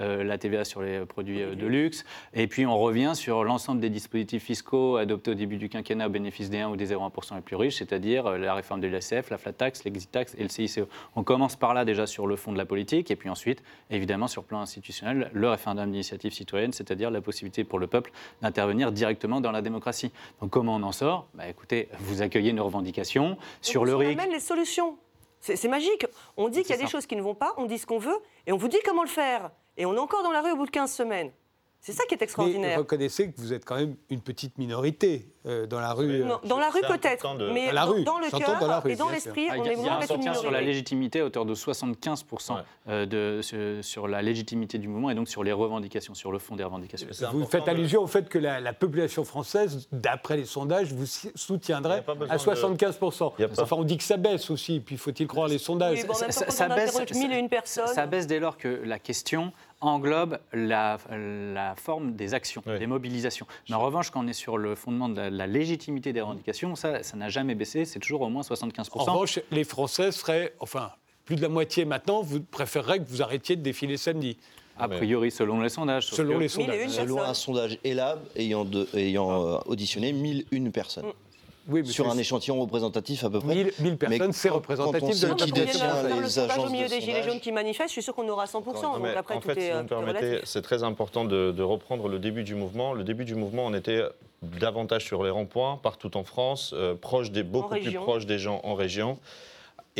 euh, la TVA sur les produits euh, de luxe. Et puis, on revient sur l'ensemble des dispositifs fiscaux adoptés au début du quinquennat au bénéfice des 1 ou des 0,1% les plus riches, c'est-à-dire euh, la réforme de l'ISF, la flat tax, l'exit tax et le CICE. On commence par là déjà sur le fond de la politique. Et puis ensuite, évidemment, sur le plan institutionnel, le référendum d'initiative citoyenne, c'est-à-dire la possibilité pour le peuple d'intervenir directement dans la démocratie. Donc, comment on en sort? Bah, Écoutez, vous accueillez nos revendications. Sur le RIC, les solutions. C'est magique. On dit qu'il y a des choses qui ne vont pas, on dit ce qu'on veut, et on vous dit comment le faire. Et on est encore dans la rue au bout de 15 semaines. C'est ça qui est mais extraordinaire. reconnaissez que vous êtes quand même une petite minorité euh, dans la rue. Non, dans la rue peut-être, de- mais Dans la dans, rue, dans le j'entends dans la cœur rue, et dans l'esprit, Ah, on il y a- est il y a un soutien sur la légitimité à hauteur de 75% Ouais. euh, de, sur, sur la légitimité du mouvement et donc sur les revendications, sur le fond des revendications. Vous faites de- allusion au fait que la, la population française, d'après les sondages, vous soutiendrait à de- 75%. Il y a pas- Enfin, on dit que ça baisse aussi, puis faut-il croire les sondages Oui, bon, baisse- et une. Ça baisse dès lors que la question englobe la, la forme des actions, Oui. des mobilisations. Mais en revanche, quand on est sur le fondement de la, la légitimité des revendications, ça, ça n'a jamais baissé, c'est toujours au moins 75%. En revanche, les Français seraient, enfin, plus de la moitié maintenant, vous préféreriez que vous arrêtiez de défiler samedi. a priori, selon les sondages. Selon les sondages. Selon un sondage ELAB ayant, de- ayant euh, auditionné 1001 personnes. Oui, Sur un échantillon représentatif à peu près. 1000, 1000 personnes, c'est représentatif quand on de la sondage au milieu de des Gilets jaunes qui manifestent, je suis sûr qu'on aura 100%. Non, donc mais après, en tout fait, est, si euh, vous me permettez, c'est très important de, de reprendre le début du mouvement. Le début du mouvement, on était davantage sur les ronds-points, partout en France, euh, proche des, beaucoup plus proche des gens en région.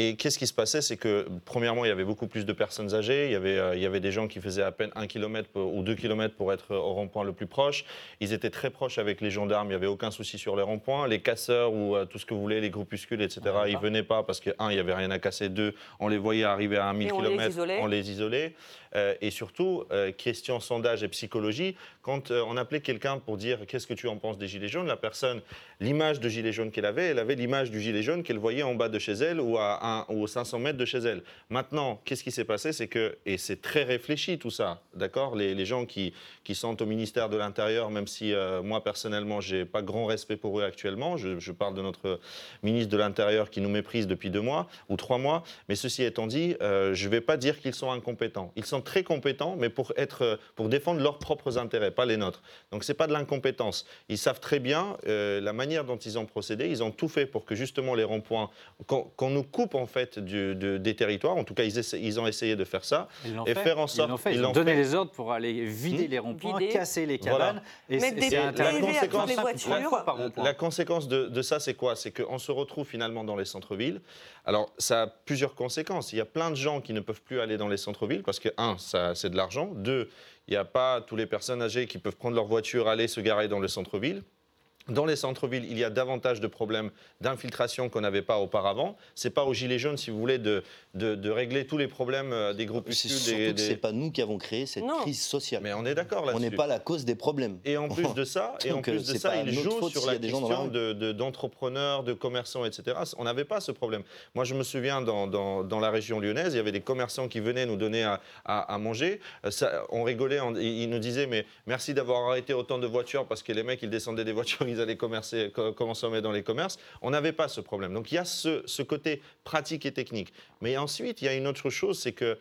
Et qu'est-ce qui se passait? C'est que, premièrement, il y avait beaucoup plus de personnes âgées. Il y avait, euh, il y avait des gens qui faisaient à peine un kilomètre ou deux kilomètres pour être au rond-point le plus proche. Ils étaient très proches avec les gendarmes. Il n'y avait aucun souci sur les ronds-points. Les casseurs ou euh, tout ce que vous voulez, les groupuscules, etc., ils ne venaient pas parce que, un, il n'y avait rien à casser. Deux, on les voyait arriver à 1000 Et on les isolait. On les isolait. Euh, et surtout, euh, question sondage et psychologie, quand euh, on appelait quelqu'un pour dire qu'est-ce que tu en penses des Gilets jaunes, la personne, l'image de Gilet jaune qu'elle avait, elle avait l'image du Gilet jaune qu'elle voyait en bas de chez elle ou à, un, ou aux 500 mètres de chez elle. Maintenant, qu'est-ce qui s'est passé? C'est que, et c'est très réfléchi tout ça, d'accord? Les, gens qui, qui sont au ministère de l'Intérieur, même si moi personnellement, j'ai pas grand respect pour eux actuellement, je, parle de notre ministre de l'Intérieur qui nous méprise depuis deux mois ou trois mois, mais ceci étant dit, euh, je vais pas dire qu'ils sont incompétents. Très compétents, mais pour, être, euh, pour défendre leurs propres intérêts, pas les nôtres. Donc ce n'est pas de l'incompétence. Ils savent très bien euh, la manière dont ils ont procédé. Ils ont tout fait pour que justement les ronds-points, qu'on qu'on nous coupe en fait du- de- des territoires. En tout cas, ils, essaient- ils ont essayé de faire ça Ils l'ont et fait. faire en Ils sorte. l'ont fait. Ils, ils ont donné fait. les ordres pour aller vider Hmm. les ronds-points, Vider. casser les Voilà. cabanes. Et Mettre c'est- des à conséquence- la-. La conséquence de, de ça, c'est quoi? C'est qu'on se retrouve finalement dans les centres-villes. Alors, ça a plusieurs conséquences. Il y a plein de gens qui ne peuvent plus aller dans les centres-villes parce que, un, ça, c'est de l'argent. Deux, il n'y a pas toutes les personnes âgées qui peuvent prendre leur voiture, aller se garer dans le centre-ville. Dans les centres-villes, il y a davantage de problèmes d'infiltration qu'on n'avait pas auparavant. C'est pas aux Gilets jaunes, si vous voulez, de, de, de régler tous les problèmes euh, des C'est groupuscules. surtout Des, que des- c'est pas nous qui avons créé cette Non. crise sociale. Mais on est d'accord on là-dessus. n'est pas la cause des problèmes. Et en plus de ça, et en plus euh, de c'est ça, il joue sur la question de- de- d'entrepreneurs, de, commerçants, etc. On n'avait pas ce problème. Moi, je me souviens dans, dans- dans la région lyonnaise, il y avait des commerçants qui venaient nous donner à, à- à manger. Euh, Ça, on rigolait, on- ils ils nous disaient mais merci d'avoir arrêté autant de voitures parce que les mecs ils descendaient des voitures, ils allaient commercer, co- consommer dans les commerces. On n'avait pas ce problème. Donc il y a ce côté pratique et technique. Mais ensuite, il y a une autre chose, c'est que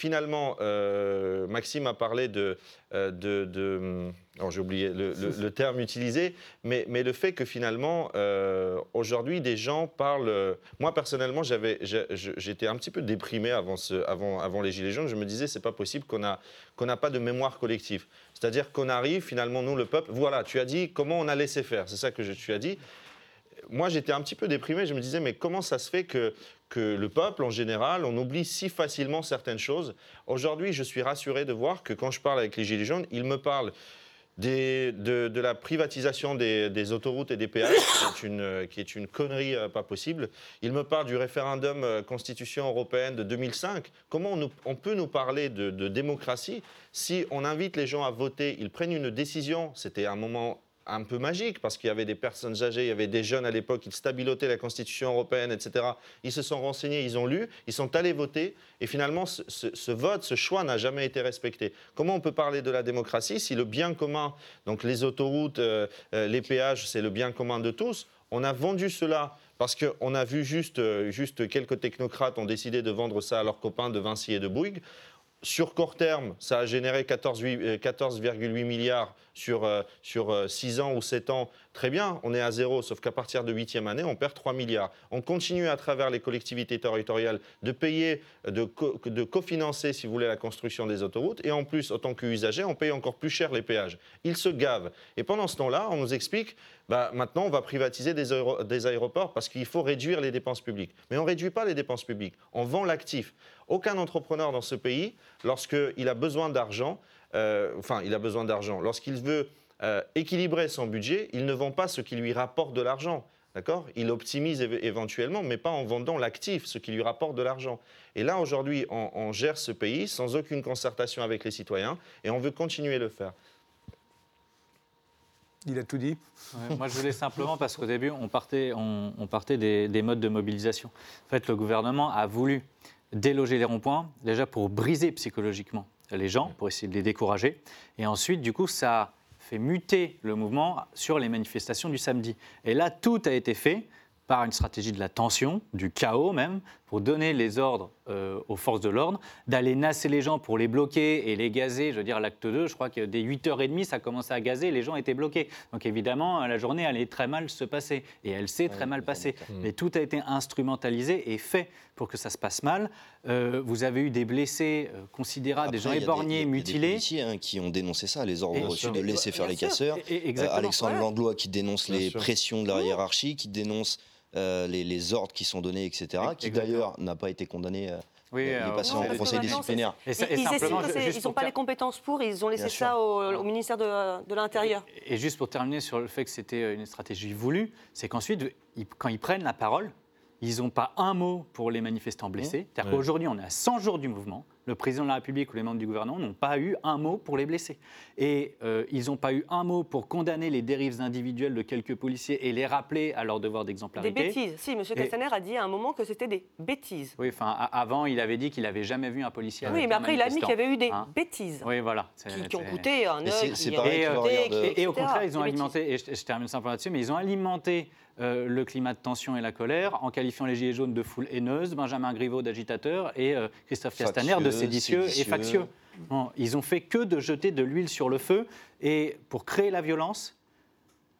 finalement, euh, Maxime a parlé de. euh, de, de- alors, j'ai oublié le, terme utilisé, mais, mais le fait que finalement, euh, aujourd'hui, des gens parlent. moi, personnellement, j'étais un petit peu déprimé avant, ce, avant, avant les Gilets jaunes. Je me disais, c'est pas possible qu'on a- qu'on n'a pas de mémoire collective. C'est-à-dire qu'on arrive, finalement, nous, le peuple. Voilà, tu as dit comment on a laissé faire. C'est ça que tu as dit moi, j'étais un petit peu déprimé. Je me disais, mais comment ça se fait que, que le peuple, en général, on oublie si facilement certaines choses? Aujourd'hui, je suis rassuré de voir que quand je parle avec les Gilets jaunes, ils me parlent de, de la privatisation des, autoroutes et des péages, qui est une, qui est une connerie euh, pas possible. Ils me parlent du référendum euh, Constitution européenne de 2005. Comment on, on peut nous parler de, de démocratie si on invite les gens à voter, ils prennent une décision C'était un moment un peu magique parce qu'il y avait des personnes âgées, il y avait des jeunes à l'époque, ils stabilotaient la Constitution européenne, etc. Ils se sont renseignés, ils ont lu, ils sont allés voter et finalement ce, vote, ce choix n'a jamais été respecté. Comment on peut parler de la démocratie si le bien commun, donc les autoroutes, euh, euh, les péages, c'est le bien commun de tous? On a vendu cela parce qu'on a vu euh, juste quelques technocrates ont décidé de vendre ça à leurs copains de Vinci et de Bouygues. Sur court terme, ça a généré 14,8 euh, 14,8 milliards sur, euh, sur 6 ans ou 7 ans. Très bien, on est à zéro, sauf qu'à partir de 8e année, on perd 3 milliards. On continue à travers les collectivités territoriales de payer, de, co- de cofinancer, si vous voulez, la construction des autoroutes. Et en plus, autant qu'usager, on paye encore plus cher les péages. Ils se gavent. Et pendant ce temps-là, on nous explique, bah, maintenant, on va privatiser des aéroports parce qu'il faut réduire les dépenses publiques. Mais on ne réduit pas les dépenses publiques, on vend l'actif. Aucun entrepreneur dans ce pays, lorsqu'il a besoin d'argent, euh, enfin, il a besoin d'argent, lorsqu'il veut euh, équilibrer son budget, il ne vend pas ce qui lui rapporte de l'argent. D'accord? Il optimise éve- éventuellement, mais pas en vendant l'actif, ce qui lui rapporte de l'argent. Et là, aujourd'hui, on, on gère ce pays sans aucune concertation avec les citoyens et on veut continuer à le faire. Il a tout dit. Ouais, moi, je voulais simplement, parce qu'au début, on partait, on, on partait des, des modes de mobilisation. En fait, le gouvernement a voulu déloger les ronds-points, déjà pour briser psychologiquement les gens, pour essayer de les décourager. Et ensuite, du coup, ça a fait muter le mouvement sur les manifestations du samedi. Et là, tout a été fait par une stratégie de la tension, du chaos même, pour donner les ordres euh, aux forces de l'ordre, d'aller nasser les gens pour les bloquer et les gazer. Je veux dire, l'acte 2, je crois que dès 8h30, ça commençait à gazer, les gens étaient bloqués. Donc évidemment, la journée allait très mal se passer. Et elle s'est très mal passée. Mais tout a été instrumentalisé et fait pour que ça se passe mal. Euh, vous avez eu des blessés euh, considérables, des gens y a éborgnés, il y a des mutilés. policiers hein, qui ont dénoncé ça, les ordres reçus de laisser faire bien les sûr. casseurs. Et-. Alexandre Voilà. Langlois qui dénonce Bien les sûr. pressions de la hiérarchie, qui dénonce euh, les, les ordres qui sont donnés, etc. Qui d'ailleurs n'a pas été condamné. euh, Oui, il est euh, passé en conseil disciplinaire. Et, ça- et ils simplement, n'ont pas les compétences pour, ils ont laissé ça au, au ministère de, de l'Intérieur. Et juste pour terminer sur le fait que c'était une stratégie voulue, c'est qu'ensuite, quand ils prennent la parole, ils n'ont pas un mot pour les manifestants blessés. C'est-à-dire qu'aujourd'hui, on est à 100 jours du mouvement. Le président de la République ou les membres du gouvernement n'ont pas eu un mot pour les blessés. Et euh, ils n'ont pas eu un mot pour condamner les dérives individuelles de quelques policiers et les rappeler à leur devoir Des d'exemplarité. bêtises. Si, M. Et- Castaner a dit à un moment que c'était des bêtises. Oui, enfin, avant, il avait dit qu'il n'avait jamais vu un policier. Oui, avec mais un après, il a admis qu'il y avait eu des Hein bêtises Oui, voilà. Qui, qui ont coûté un œil. qui- Et, euh, et- et au contraire, ils ont Des bêtises. alimenté, et je, je termine simplement là-dessus, mais ils ont alimenté euh, le climat de tension et la colère en qualifiant les Gilets jaunes de foule haineuse, Benjamin Griveaux d'agitateur et euh, Christophe Castaner de Séditieux et factieux. Bon, ils ont fait que de jeter de l'huile sur le feu et pour créer la violence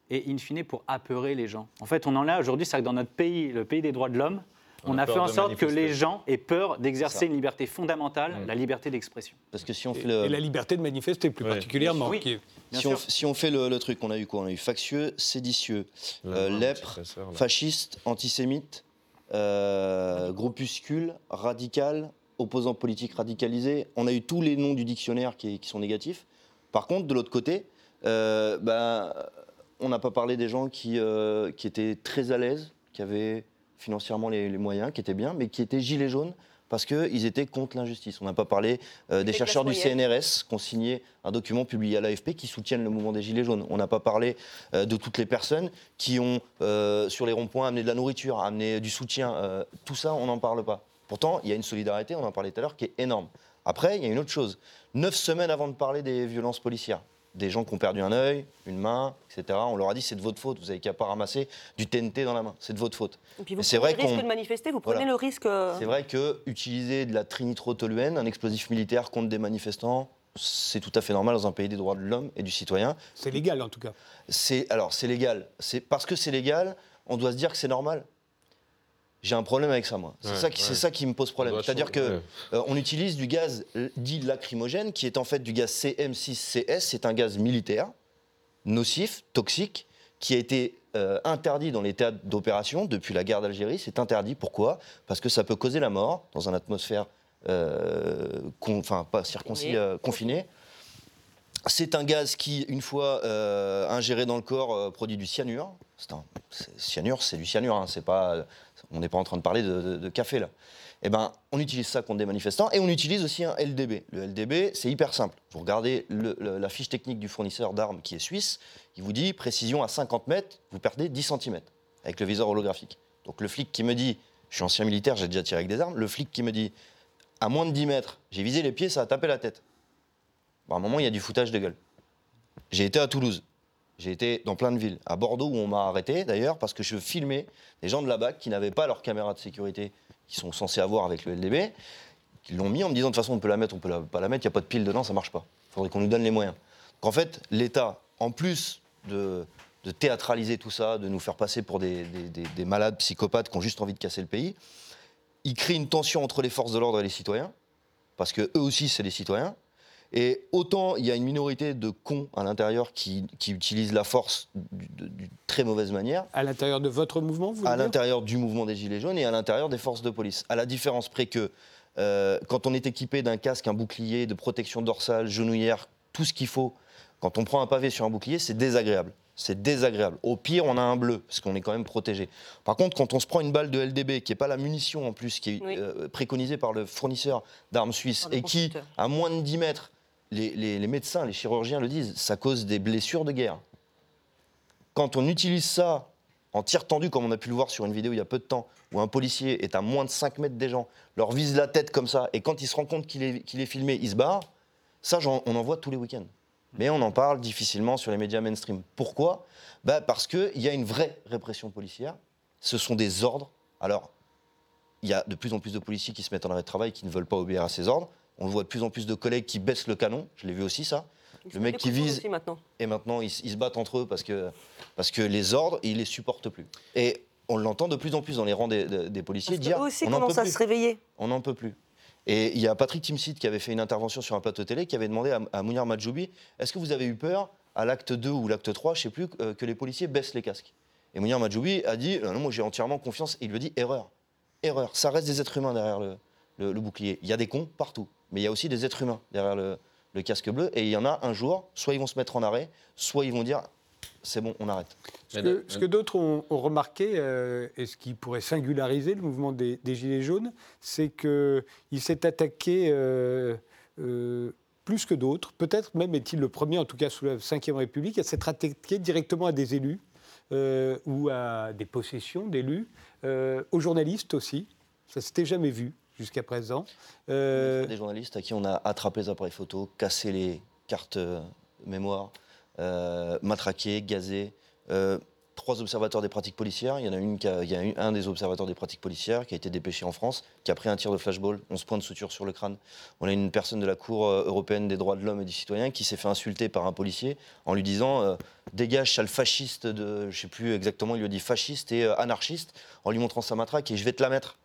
et in fine pour apeurer les gens. En fait, on en est là aujourd'hui, c'est que dans notre pays, le pays des droits de l'homme, On, a, fait en sorte que les gens aient peur d'exercer une liberté fondamentale, la liberté d'expression. Parce que si on fait Et, le... et la liberté de manifester, plus particulièrement. Oui. qui est- Si on, si on fait le, le truc, on a eu quoi On a eu factieux, séditieux, euh, lèpre, fasciste, antisémite, euh, groupuscule, radical, opposant politique radicalisé. On a eu tous les noms du dictionnaire qui, qui sont négatifs. Par contre, de l'autre côté, euh, bah, on n'a pas parlé des gens qui, euh, qui étaient très à l'aise, qui avaient financièrement les, les moyens, qui étaient bien, mais qui étaient gilets jaunes parce qu'ils étaient contre l'injustice. On n'a pas parlé euh, des chercheurs du. CNRS qui ont signé un document publié à l'AFP qui soutiennent le mouvement des Gilets jaunes. On n'a pas parlé euh, de toutes les personnes qui ont, euh, sur les ronds-points, amené de la nourriture, amené du soutien. Tout ça, on n'en parle pas. Pourtant, il y a une solidarité, on en parlait tout à l'heure, qui est énorme. Après, il y a une autre chose. Neuf semaines avant de parler des violences policières, des gens qui ont perdu un œil, une main, etc., on leur a dit c'est de votre faute, vous n'avez qu'à pas ramasser du TNT dans la main, c'est de votre faute. Et puis vous prenez vrai le risque de manifester, vous prenez Voilà. le risque. euh, C'est vrai que utiliser de la trinitrotoluène, un explosif militaire contre des manifestants, c'est tout à fait normal dans un pays des droits de l'homme et du citoyen. C'est légal en tout cas. C'est alors c'est légal. C'est parce que c'est légal, on doit se dire que c'est normal. J'ai un problème avec ça, moi. C'est Ouais, ça, qui- ouais. c'est ça qui me pose problème. C'est-à-dire que changer, euh, on utilise du gaz euh, dit lacrymogène, qui est en fait du gaz CM6CS. C'est un gaz militaire, nocif, toxique, qui a été euh, interdit dans les théâtres d'opération depuis la guerre d'Algérie. C'est interdit. Pourquoi? Parce que ça peut causer la mort dans une atmosphère, euh, con- enfin pas circoncis, Confinée. euh, confinée. C'est un gaz qui, une fois euh, ingéré dans le corps, euh, produit du cyanure. Un- cyanure, c'est du cyanure. hein, c'est pas, on n'est pas en train de parler de, café là. Eh ben, on utilise ça contre des manifestants et on utilise aussi un LDB. Le LDB, c'est hyper simple. Vous regardez la fiche technique du fournisseur d'armes qui est suisse. Il vous dit précision à 50 mètres, vous perdez 10 cm avec le viseur holographique. Donc le flic qui me dit, je suis ancien militaire, j'ai déjà tiré avec des armes. Le flic qui me dit, à moins de 10 mètres, j'ai visé les pieds, ça a tapé la tête. À un moment, il y a du foutage de gueule. J'ai été à Toulouse. J'ai été dans plein de villes. À Bordeaux, où on m'a arrêté d'ailleurs, parce que je filmais des gens de la BAC qui n'avaient pas leur caméra de sécurité qu'ils sont censés avoir avec le LDB, qui l'ont mis en me disant de toute façon, on peut la mettre, on peut la- pas la mettre, il n'y a pas de pile dedans, ça marche pas. Il faudrait qu'on nous donne les moyens. Donc en fait, l'État, en plus de, théâtraliser tout ça, de nous faire passer pour des malades psychopathes qui ont juste envie de casser le pays, il crée une tension entre les forces de l'ordre et les citoyens, parce que eux aussi, c'est des citoyens. Et autant il y a une minorité de cons à l'intérieur qui, qui utilisent la force d'une très mauvaise manière, À l'intérieur de votre mouvement, vous voulez à l'intérieur du mouvement des Gilets jaunes et à l'intérieur des forces de police. À la différence près que euh, quand on est équipé d'un casque, un bouclier, de protection dorsale, genouillère, tout ce qu'il faut, quand on prend un pavé sur un bouclier, c'est désagréable. C'est désagréable. Au pire, on a un bleu, parce qu'on est quand même protégé. Par contre, quand on se prend une balle de LDB, qui n'est pas la munition en plus, qui est Oui. euh, préconisée par le fournisseur d'armes suisses, et qui, à moins de 10 mètres, les, médecins, les chirurgiens le disent, ça cause des blessures de guerre. Quand on utilise ça en tir tendu, comme on a pu le voir sur une vidéo il y a peu de temps, où un policier est à moins de 5 mètres des gens, leur vise la tête comme ça, et quand il se rend compte qu'il est, filmé, il se barre, ça, on en voit tous les week-ends. Mais on en parle difficilement sur les médias mainstream. Pourquoi? Bah Parce qu'il y a une vraie répression policière. Ce sont des ordres. Alors, il y a de plus en plus de policiers qui se mettent en arrêt de travail, qui ne veulent pas obéir à ces ordres. On voit de plus en plus de collègues qui baissent le canon. Je l'ai vu aussi, ça. ils Le mec qui vise maintenant. et maintenant ils, se battent entre eux parce que, parce que les ordres, ils les supportent plus. Et on l'entend de plus en plus dans les rangs des, des- des policiers Parce dire qu'eux aussi on commencent à plus. se réveiller. On n'en peut plus. Et il y a Patrick Timsit qui avait fait une intervention sur un plateau télé qui avait demandé à, à Mounir Majoubi est-ce que vous avez eu peur à l'acte 2 ou l'acte 3, je ne sais plus, euh, que les policiers baissent les casques? Et Mounir Majoubi a dit euh, non, moi j'ai entièrement confiance. Et il lui a dit erreur. Erreur. Ça reste des êtres humains derrière le, le- le bouclier. Il y a des cons partout. Mais il y a aussi des êtres humains derrière le, le casque bleu. Et il y en a un jour, soit ils vont se mettre en arrêt, soit ils vont dire c'est bon, on arrête. Ce que, ce que d'autres ont, ont remarqué, euh, et ce qui pourrait singulariser le mouvement des, des Gilets jaunes, c'est qu'il s'est attaqué euh, euh, plus que d'autres, peut-être même est-il le premier, en tout cas sous la Ve République, à s'être attaqué directement à des élus euh, ou à des possessions d'élus, euh, aux journalistes aussi. Ça s'était jamais vu jusqu'à présent. Euh, Des journalistes à qui on a attrapé les appareils photo, cassé les cartes euh, mémoire, euh, matraqué, gazé. Euh, trois observateurs des pratiques policières. Il y en a, une qui a- il y a eu un des observateurs des pratiques policières qui a été dépêché en France, qui a pris un tir de flashball, 11 points de suture sur le crâne. On a une personne de la Cour européenne des droits de l'homme et du citoyen qui s'est fait insulter par un policier en lui disant euh, Dégage, sale fasciste de. Je sais plus exactement, il lui a dit fasciste et euh, anarchiste, en lui montrant sa matraque et je vais te la mettre.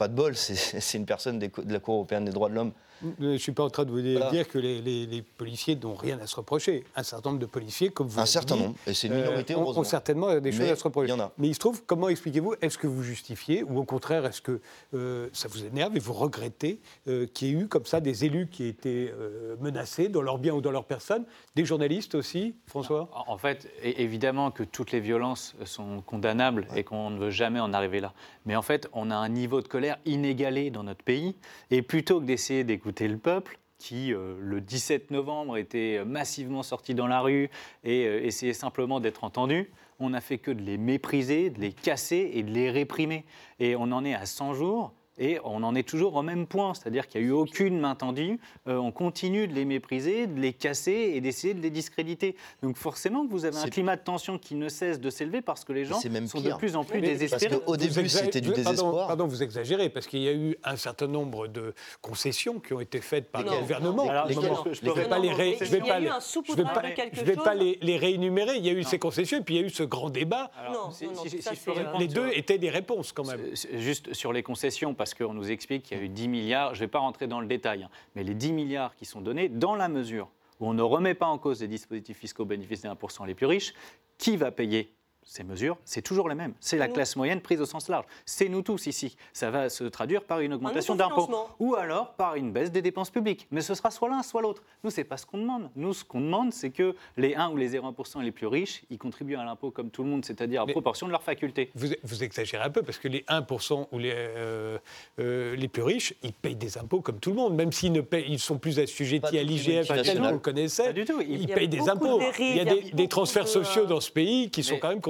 Pas de bol, c'est une personne de la Cour européenne des droits de l'homme. Je ne suis pas en train de vous dire, Voilà. que les, les- les policiers n'ont rien à se reprocher. Un certain nombre de policiers, comme vous Un certain dit, nombre, et c'est une minorité, euh, ont- heureusement. ont certainement des choses Mais à se reprocher. il y en a. Mais il se trouve, comment expliquez-vous Est-ce que vous justifiez ou au contraire, est-ce que euh, ça vous énerve et vous regrettez euh, qu'il y ait eu comme ça des élus qui aient été euh, menacés dans leur bien ou dans leur personne? Des journalistes aussi, François? En fait, évidemment que toutes les violences sont condamnables et qu'on ne veut jamais en arriver là. Mais en fait, on a un niveau de colère inégalé dans notre pays. Et plutôt que d'essayer d'écouter le peuple, qui, euh, le 17 novembre, était massivement sorti dans la rue et euh, essayait simplement d'être entendu, on n'a fait que de les mépriser, de les casser et de les réprimer. Et on en est à 100 jours. Et on en est toujours au même point, c'est-à-dire qu'il n'y a eu aucune main tendue. Euh, on continue de les mépriser, de les casser et d'essayer de les discréditer. Donc forcément vous avez un climat de tension qui ne cesse de s'élever parce que les gens même sont pire. de plus en plus Mais- désespérés. Parce qu'au début, c'était du pardon, désespoir. Pardon, vous exagérez, parce qu'il y a eu un certain nombre de concessions qui ont été faites par Non, le gouvernement. Alors, Je je- ne vais pas les ré- je vais il y a pas eu les- un je vais pas- de quelque je vais pas chose. les, les réénumérer. Il y a eu ces concessions et puis il y a eu ce grand débat. Si- si- ça, je peux euh, Les deux étaient des réponses quand même. Juste sur les concessions, parce qu'on nous explique qu'il y a eu 10 milliards, je ne vais pas rentrer dans le détail, hein, mais les 10 milliards qui sont donnés, dans la mesure où on ne remet pas en cause les dispositifs fiscaux au bénéfice des 1% les plus riches, qui va payer ces mesures, c'est toujours les mêmes. C'est la nous. classe moyenne prise au sens large. C'est nous tous ici. Ça va se traduire par une augmentation d'impôts ou alors par une baisse des dépenses publiques. Mais ce sera soit l'un, soit l'autre. Nous, c'est pas ce qu'on demande. Nous, ce qu'on demande, c'est que les 1 ou les 0,1% les plus riches, ils contribuent à l'impôt comme tout le monde, c'est-à-dire à Mais- proportion de leurs facultés. Vous, vous exagérez un peu parce que les 1% ou les, euh, euh, les plus riches, ils payent des impôts comme tout le monde, même s'ils ne payent, ils sont plus assujettis à l'IGF, pas tel du qu'on tout. le connaissait. Pas du tout. Ils payent des impôts. dérives, il y a il y a des, transferts de, sociaux euh, dans ce pays qui sont quand même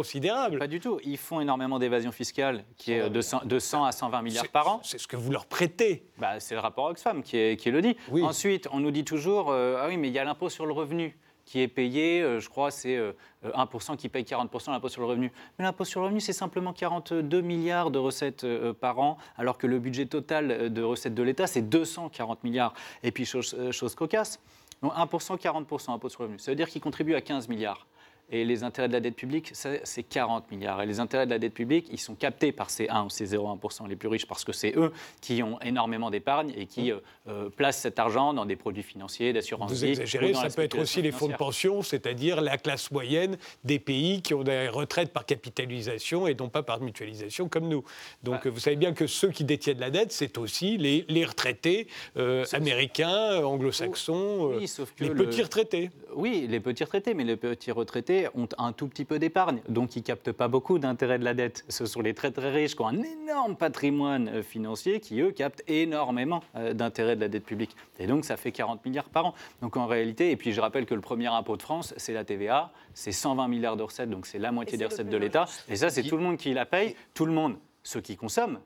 Pas du tout. Ils font énormément d'évasion fiscale, qui est de 100, de 100 à 120 milliards par an. C'est ce que vous leur prêtez. Bah, c'est le rapport Oxfam qui, est- qui le dit. Oui. Ensuite, on nous dit toujours, euh, ah oui, mais il y a l'impôt sur le revenu qui est payé, euh, je crois, c'est euh, euh, 1% qui paye 40% l'impôt sur le revenu. Mais l'impôt sur le revenu, c'est simplement 42 milliards de recettes euh, par an, alors que le budget total de recettes de l'État, c'est 240 milliards. Et puis, chose, chose cocasse, donc 1%, 40% impôt sur le revenu. Ça veut dire qu'ils contribuent à 15 milliards. Et les intérêts de la dette publique, c'est 40 milliards. Et les intérêts de la dette publique, ils sont captés par ces 1 ou ces 0,1% les plus riches parce que c'est eux qui ont énormément d'épargne et qui euh, euh, placent cet argent dans des produits financiers, d'assurance Vous vie. exagérez, ou dans ça peut être aussi les fonds de pension, c'est-à-dire la classe moyenne des pays qui ont des retraites par capitalisation et non pas par mutualisation comme nous. Donc Bah. vous savez bien que ceux qui détiennent la dette, c'est aussi les, les retraités euh, américains, anglo-saxons, Oui, euh, les le- petits retraités. Oui, les petits retraités, mais les petits retraités ont un tout petit peu d'épargne, donc ils captent pas beaucoup d'intérêts de la dette. Ce sont les très très riches qui ont un énorme patrimoine euh, financier qui, eux, captent énormément euh, d'intérêts de la dette publique. Et donc ça fait 40 milliards par an. Donc en réalité, et puis je rappelle que le premier impôt de France, c'est la TVA, c'est 120 milliards de recettes, donc c'est la moitié des recettes de l'État. Et ça, c'est tout le monde qui la paye, tout le monde, ceux qui consomment,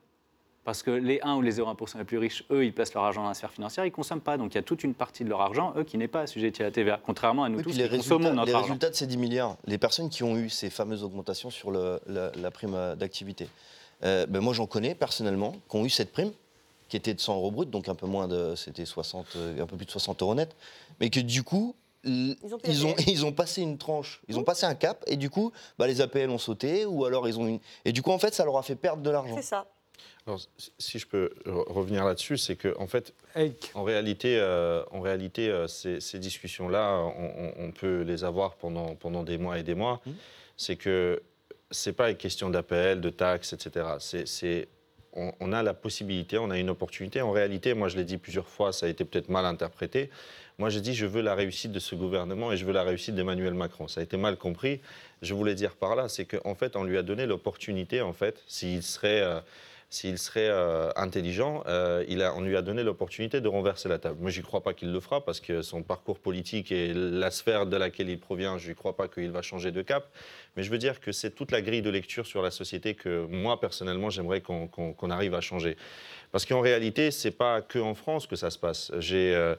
parce que les 1 ou les 0,1% les plus riches, eux, ils placent leur argent dans la sphère financière, ils ne consomment pas. Donc il y a toute une partie de leur argent, eux, qui n'est pas assujettie à la TVA. Contrairement à nous Oui, tous qui les consommons résultats, notre les argent. résultats de ces 10 milliards, les personnes qui ont eu ces fameuses augmentations sur le- la, la prime euh, d'activité, euh, ben moi j'en connais personnellement qui ont eu cette prime qui était de 100 euros brut, donc un peu moins de, c'était 60, euh, un peu plus de 60 euros net, mais que du coup Ils ont ils ont, ils ont passé une tranche, ils ont passé un cap et du coup bah, les APL ont sauté ou alors ils ont une... et du coup en fait ça leur a fait perdre de l'argent. C'est ça. Alors, si- je peux re- revenir là-dessus, c'est que en fait, en réalité, euh, en réalité, euh, ces, ces discussions-là, on, peut les avoir pendant, pendant des mois et des mois. C'est que c'est pas une question d'appel, de taxes, etc. C'est, c'est- on, on a la possibilité, on a une opportunité. En réalité, moi, je l'ai dit plusieurs fois, ça a été peut-être mal interprété. Moi, j'ai dit, je veux la réussite de ce gouvernement et je veux la réussite d'Emmanuel Macron. Ça a été mal compris. Je voulais dire par là, c'est qu'en fait, on lui a donné l'opportunité, en fait, s'il serait euh, s'il serait euh, intelligent, euh, il on lui a donné l'opportunité de renverser la table. Moi, je n'y crois pas qu'il le fera parce que son parcours politique et la sphère de laquelle il provient, je n'y crois pas qu'il va changer de cap. Mais je veux dire que c'est toute la grille de lecture sur la société que moi, personnellement, j'aimerais qu'on arrive à changer. Parce qu'en réalité, c'est pas que en France que ça se passe. J'ai euh,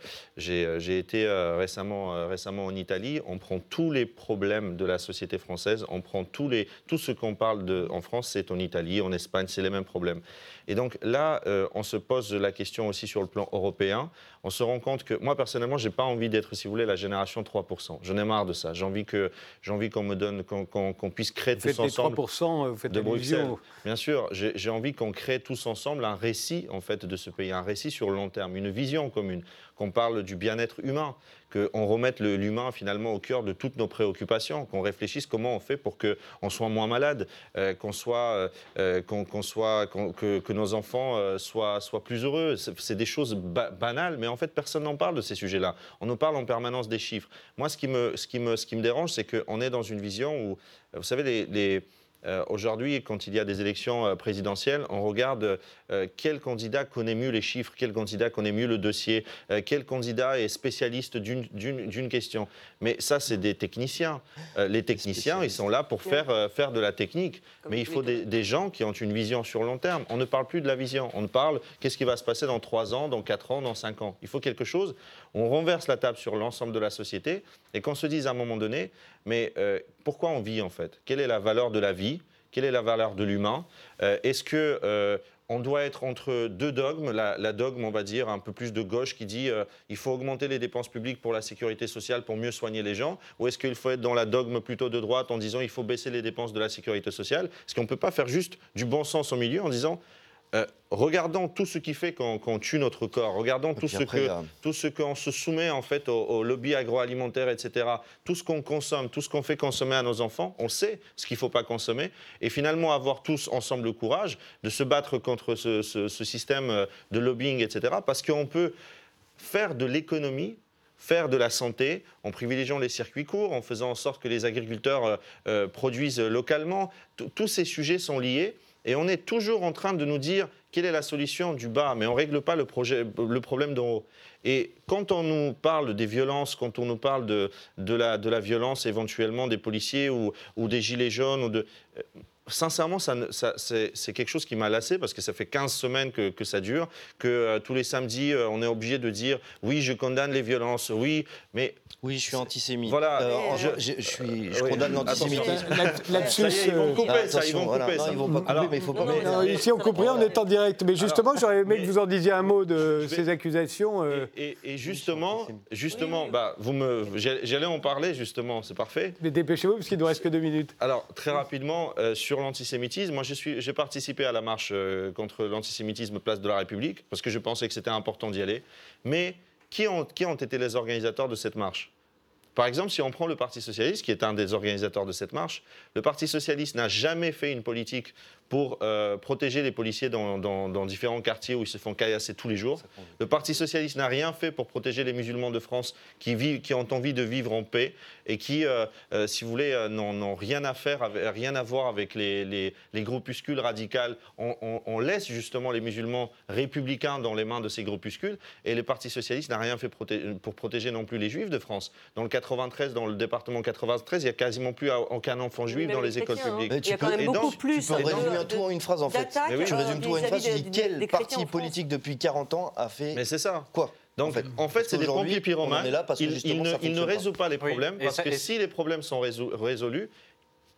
euh, été euh, récemment, récemment en Italie. On prend tous les problèmes de la société française, on prend tous les, tout ce qu'on parle de, en France, c'est en Italie, en Espagne, c'est les mêmes problèmes. Et donc là, on se pose la question aussi sur le plan européen. On se rend compte que moi, personnellement, j'ai pas envie d'être, si vous voulez, la génération 3%. J'en ai marre de ça. J'ai envie que j'ai envie qu'on me donne, qu'on puisse créer Vous tous faites les ensemble 3%, vous faites de Bruxelles. Bien sûr, j'ai j'ai envie qu'on crée tous ensemble un récit en fait de ce pays, un récit sur le long terme, une vision commune, qu'on parle du bien-être humain, qu'on remette l'humain finalement au cœur de toutes nos préoccupations, qu'on réfléchisse comment on fait pour qu'on soit moins malade, euh, qu'on soit, euh, euh, soit, que, nos enfants soient, plus heureux. C'est des choses ba- banales, mais en fait personne n'en parle de ces sujets-là. On nous parle en permanence des chiffres. Moi, ce qui me, dérange, c'est qu'on est dans une vision où, vous savez, les euh, Aujourd'hui, quand il y a des élections euh, présidentielles, on regarde euh, quel candidat connaît mieux les chiffres, quel candidat connaît mieux le dossier, euh, quel candidat est spécialiste d'une- question. Mais ça, c'est des techniciens. Les techniciens, ils sont là pour faire, faire de la technique. Mais il faut des, des gens qui ont une vision sur long terme. On ne parle plus de la vision. On ne parle qu'est-ce qui va se passer dans 3 ans, dans 4 ans, dans 5 ans? Il faut quelque chose. On renverse la table sur l'ensemble de la société et qu'on se dise à un moment donné, mais euh, pourquoi on vit en fait? Quelle est la valeur de la vie? Quelle est la valeur de l'humain? Euh, Est-ce que euh, on doit être entre deux dogmes, la, dogme, on va dire, un peu plus de gauche qui dit il faut augmenter les dépenses publiques pour la sécurité sociale pour mieux soigner les gens, ou est-ce qu'il faut être dans la dogme plutôt de droite en disant il faut baisser les dépenses de la sécurité sociale? Est-ce qu'on ne peut pas faire juste du bon sens au milieu en disant euh, regardons tout ce qui fait qu'on tue notre corps, regardons tout ce après, que tout ce qu'on se soumet en fait au, au lobby agroalimentaire, etc. Tout ce qu'on consomme, tout ce qu'on fait consommer à nos enfants, on sait ce qu'il ne faut pas consommer. Et finalement, avoir tous ensemble le courage de se battre contre ce, ce- ce système euh, de lobbying, etc. Parce qu'on peut faire de l'économie faire de la santé en privilégiant les circuits courts, en faisant en sorte que les agriculteurs euh, euh, produisent localement. T- Tous ces sujets sont liés et on est toujours en train de nous dire quelle est la solution du bas, mais on ne règle pas le, projet, le problème d'en haut. Et quand on nous parle des violences, quand on nous parle de, de, la, de la violence éventuellement des policiers ou, ou des gilets jaunes, ou de, sincèrement, ça ne- ça- c'est quelque chose qui m'a lassé parce que ça fait 15 semaines que, que ça dure, que euh, tous les samedis, euh, on est obligé de dire oui, je condamne les violences, oui, mais. Oui, je suis antisémite. Voilà. Euh, je, je, je suis, je Oui. condamne l'antisémitisme. Là-dessus, ils vont couper, Ah, ça, ils vont voilà. couper Non, ça. ils vont pas couper, Alors, mais il faut pas Non, mettre- non, ici, on compris, on est en direct. Mais justement, j'aurais aimé mais- que vous en disiez un mot de vais- ces accusations. euh, Et, et justement, justement, bah, vous me, j'allais en parler justement, c'est parfait. Mais dépêchez-vous, parce qu'il ne nous reste que deux minutes. Alors, très rapidement, euh, l'antisémitisme, moi, j'ai participé à la marche euh, contre l'antisémitisme place de la République, parce que je pensais que c'était important d'y aller. Mais qui ont, qui ont été les organisateurs de cette marche? Par exemple, si on prend le Parti socialiste, qui est un des organisateurs de cette marche, le Parti socialiste n'a jamais fait une politique pour euh, protéger les policiers dans, dans- dans différents quartiers où ils se font caillasser tous les jours. Le Parti socialiste n'a rien fait pour protéger les musulmans de France qui, vivent, qui ont envie de vivre en paix et qui, euh, euh, si vous voulez, euh, n'ont rien à faire, avec- rien à voir avec les, les- les groupuscules radicaux. On, on- on laisse justement les musulmans républicains dans les mains de ces groupuscules et le Parti socialiste n'a rien fait proté- pour protéger non plus les juifs de France. Dans le 93, dans le département 93, il n'y a quasiment plus aucun enfant juif dans les les écoles hein. publiques. Mais Il y a tu quand même beaucoup plus De- tout en une phrase en fait. oui. Tu euh, résumes tout en une phrase, tu dis quel parti politique depuis 40 ans a fait Mais c'est ça. quoi Donc, en fait, c'est des pompiers pyromanes. Ils- ils, ne, ils ne fonctionne pas. résolvent pas les problèmes parce ça- que et- si les problèmes sont résol- résolus,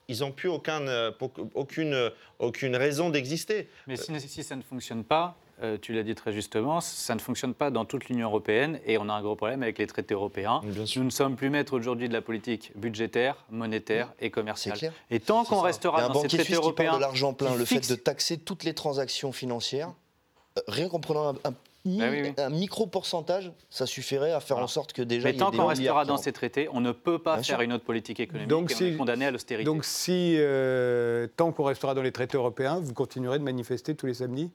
ils n'ont plus aucun, euh, aucune, euh, aucune raison d'exister. Mais si, si ça ne fonctionne pas, euh, tu l'as dit très justement, ça ne fonctionne pas dans toute l'Union européenne et on a un gros problème avec les traités européens. Nous ne sommes plus maîtres aujourd'hui de la politique budgétaire, monétaire et commerciale. Clair. Et tant qu'on restera un dans ces traités européens, de l'argent plein, le fait de taxer toutes les transactions financières, euh, rien qu'en prenant un, un mi- Ah oui, oui. un micro pourcentage, ça suffirait à faire Voilà. en sorte que déjà mais tant des qu'on restera dans ces traités, on ne peut pas Bien faire sûr. une autre politique économique Donc et on si- est condamné à l'austérité. Donc, si euh, tant qu'on restera dans les traités européens, vous continuerez de manifester tous les samedis?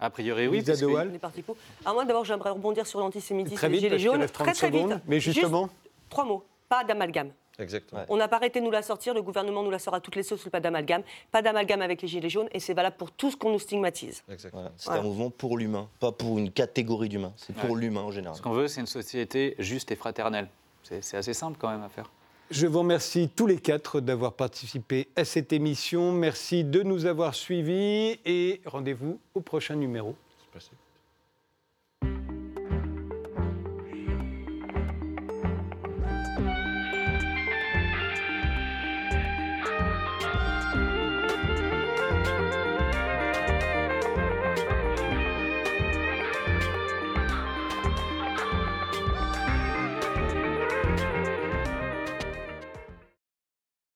A priori, oui. Lisa parce que-. Alors moi, d'abord, j'aimerais rebondir sur l'antisémitisme Très et les vite, gilets parce qu'il jaunes. reste 30 Très, très vite. Mais Juste justement, trois mots. Pas d'amalgame. Exactement. On n'a pas arrêté de nous la sortir, le gouvernement nous la sort à toutes les sauces, le pas d'amalgame. Pas d'amalgame avec les gilets jaunes, et c'est valable pour tout ce qu'on nous stigmatise. Exactement. Voilà, C'est Voilà. un mouvement pour l'humain, pas pour une catégorie d'humains. C'est pour Ouais. l'humain en général. Ce qu'on veut, c'est une société juste et fraternelle. C'est assez simple quand même à faire. Je vous remercie tous les quatre d'avoir participé à cette émission. Merci de nous avoir suivis et rendez-vous au prochain numéro.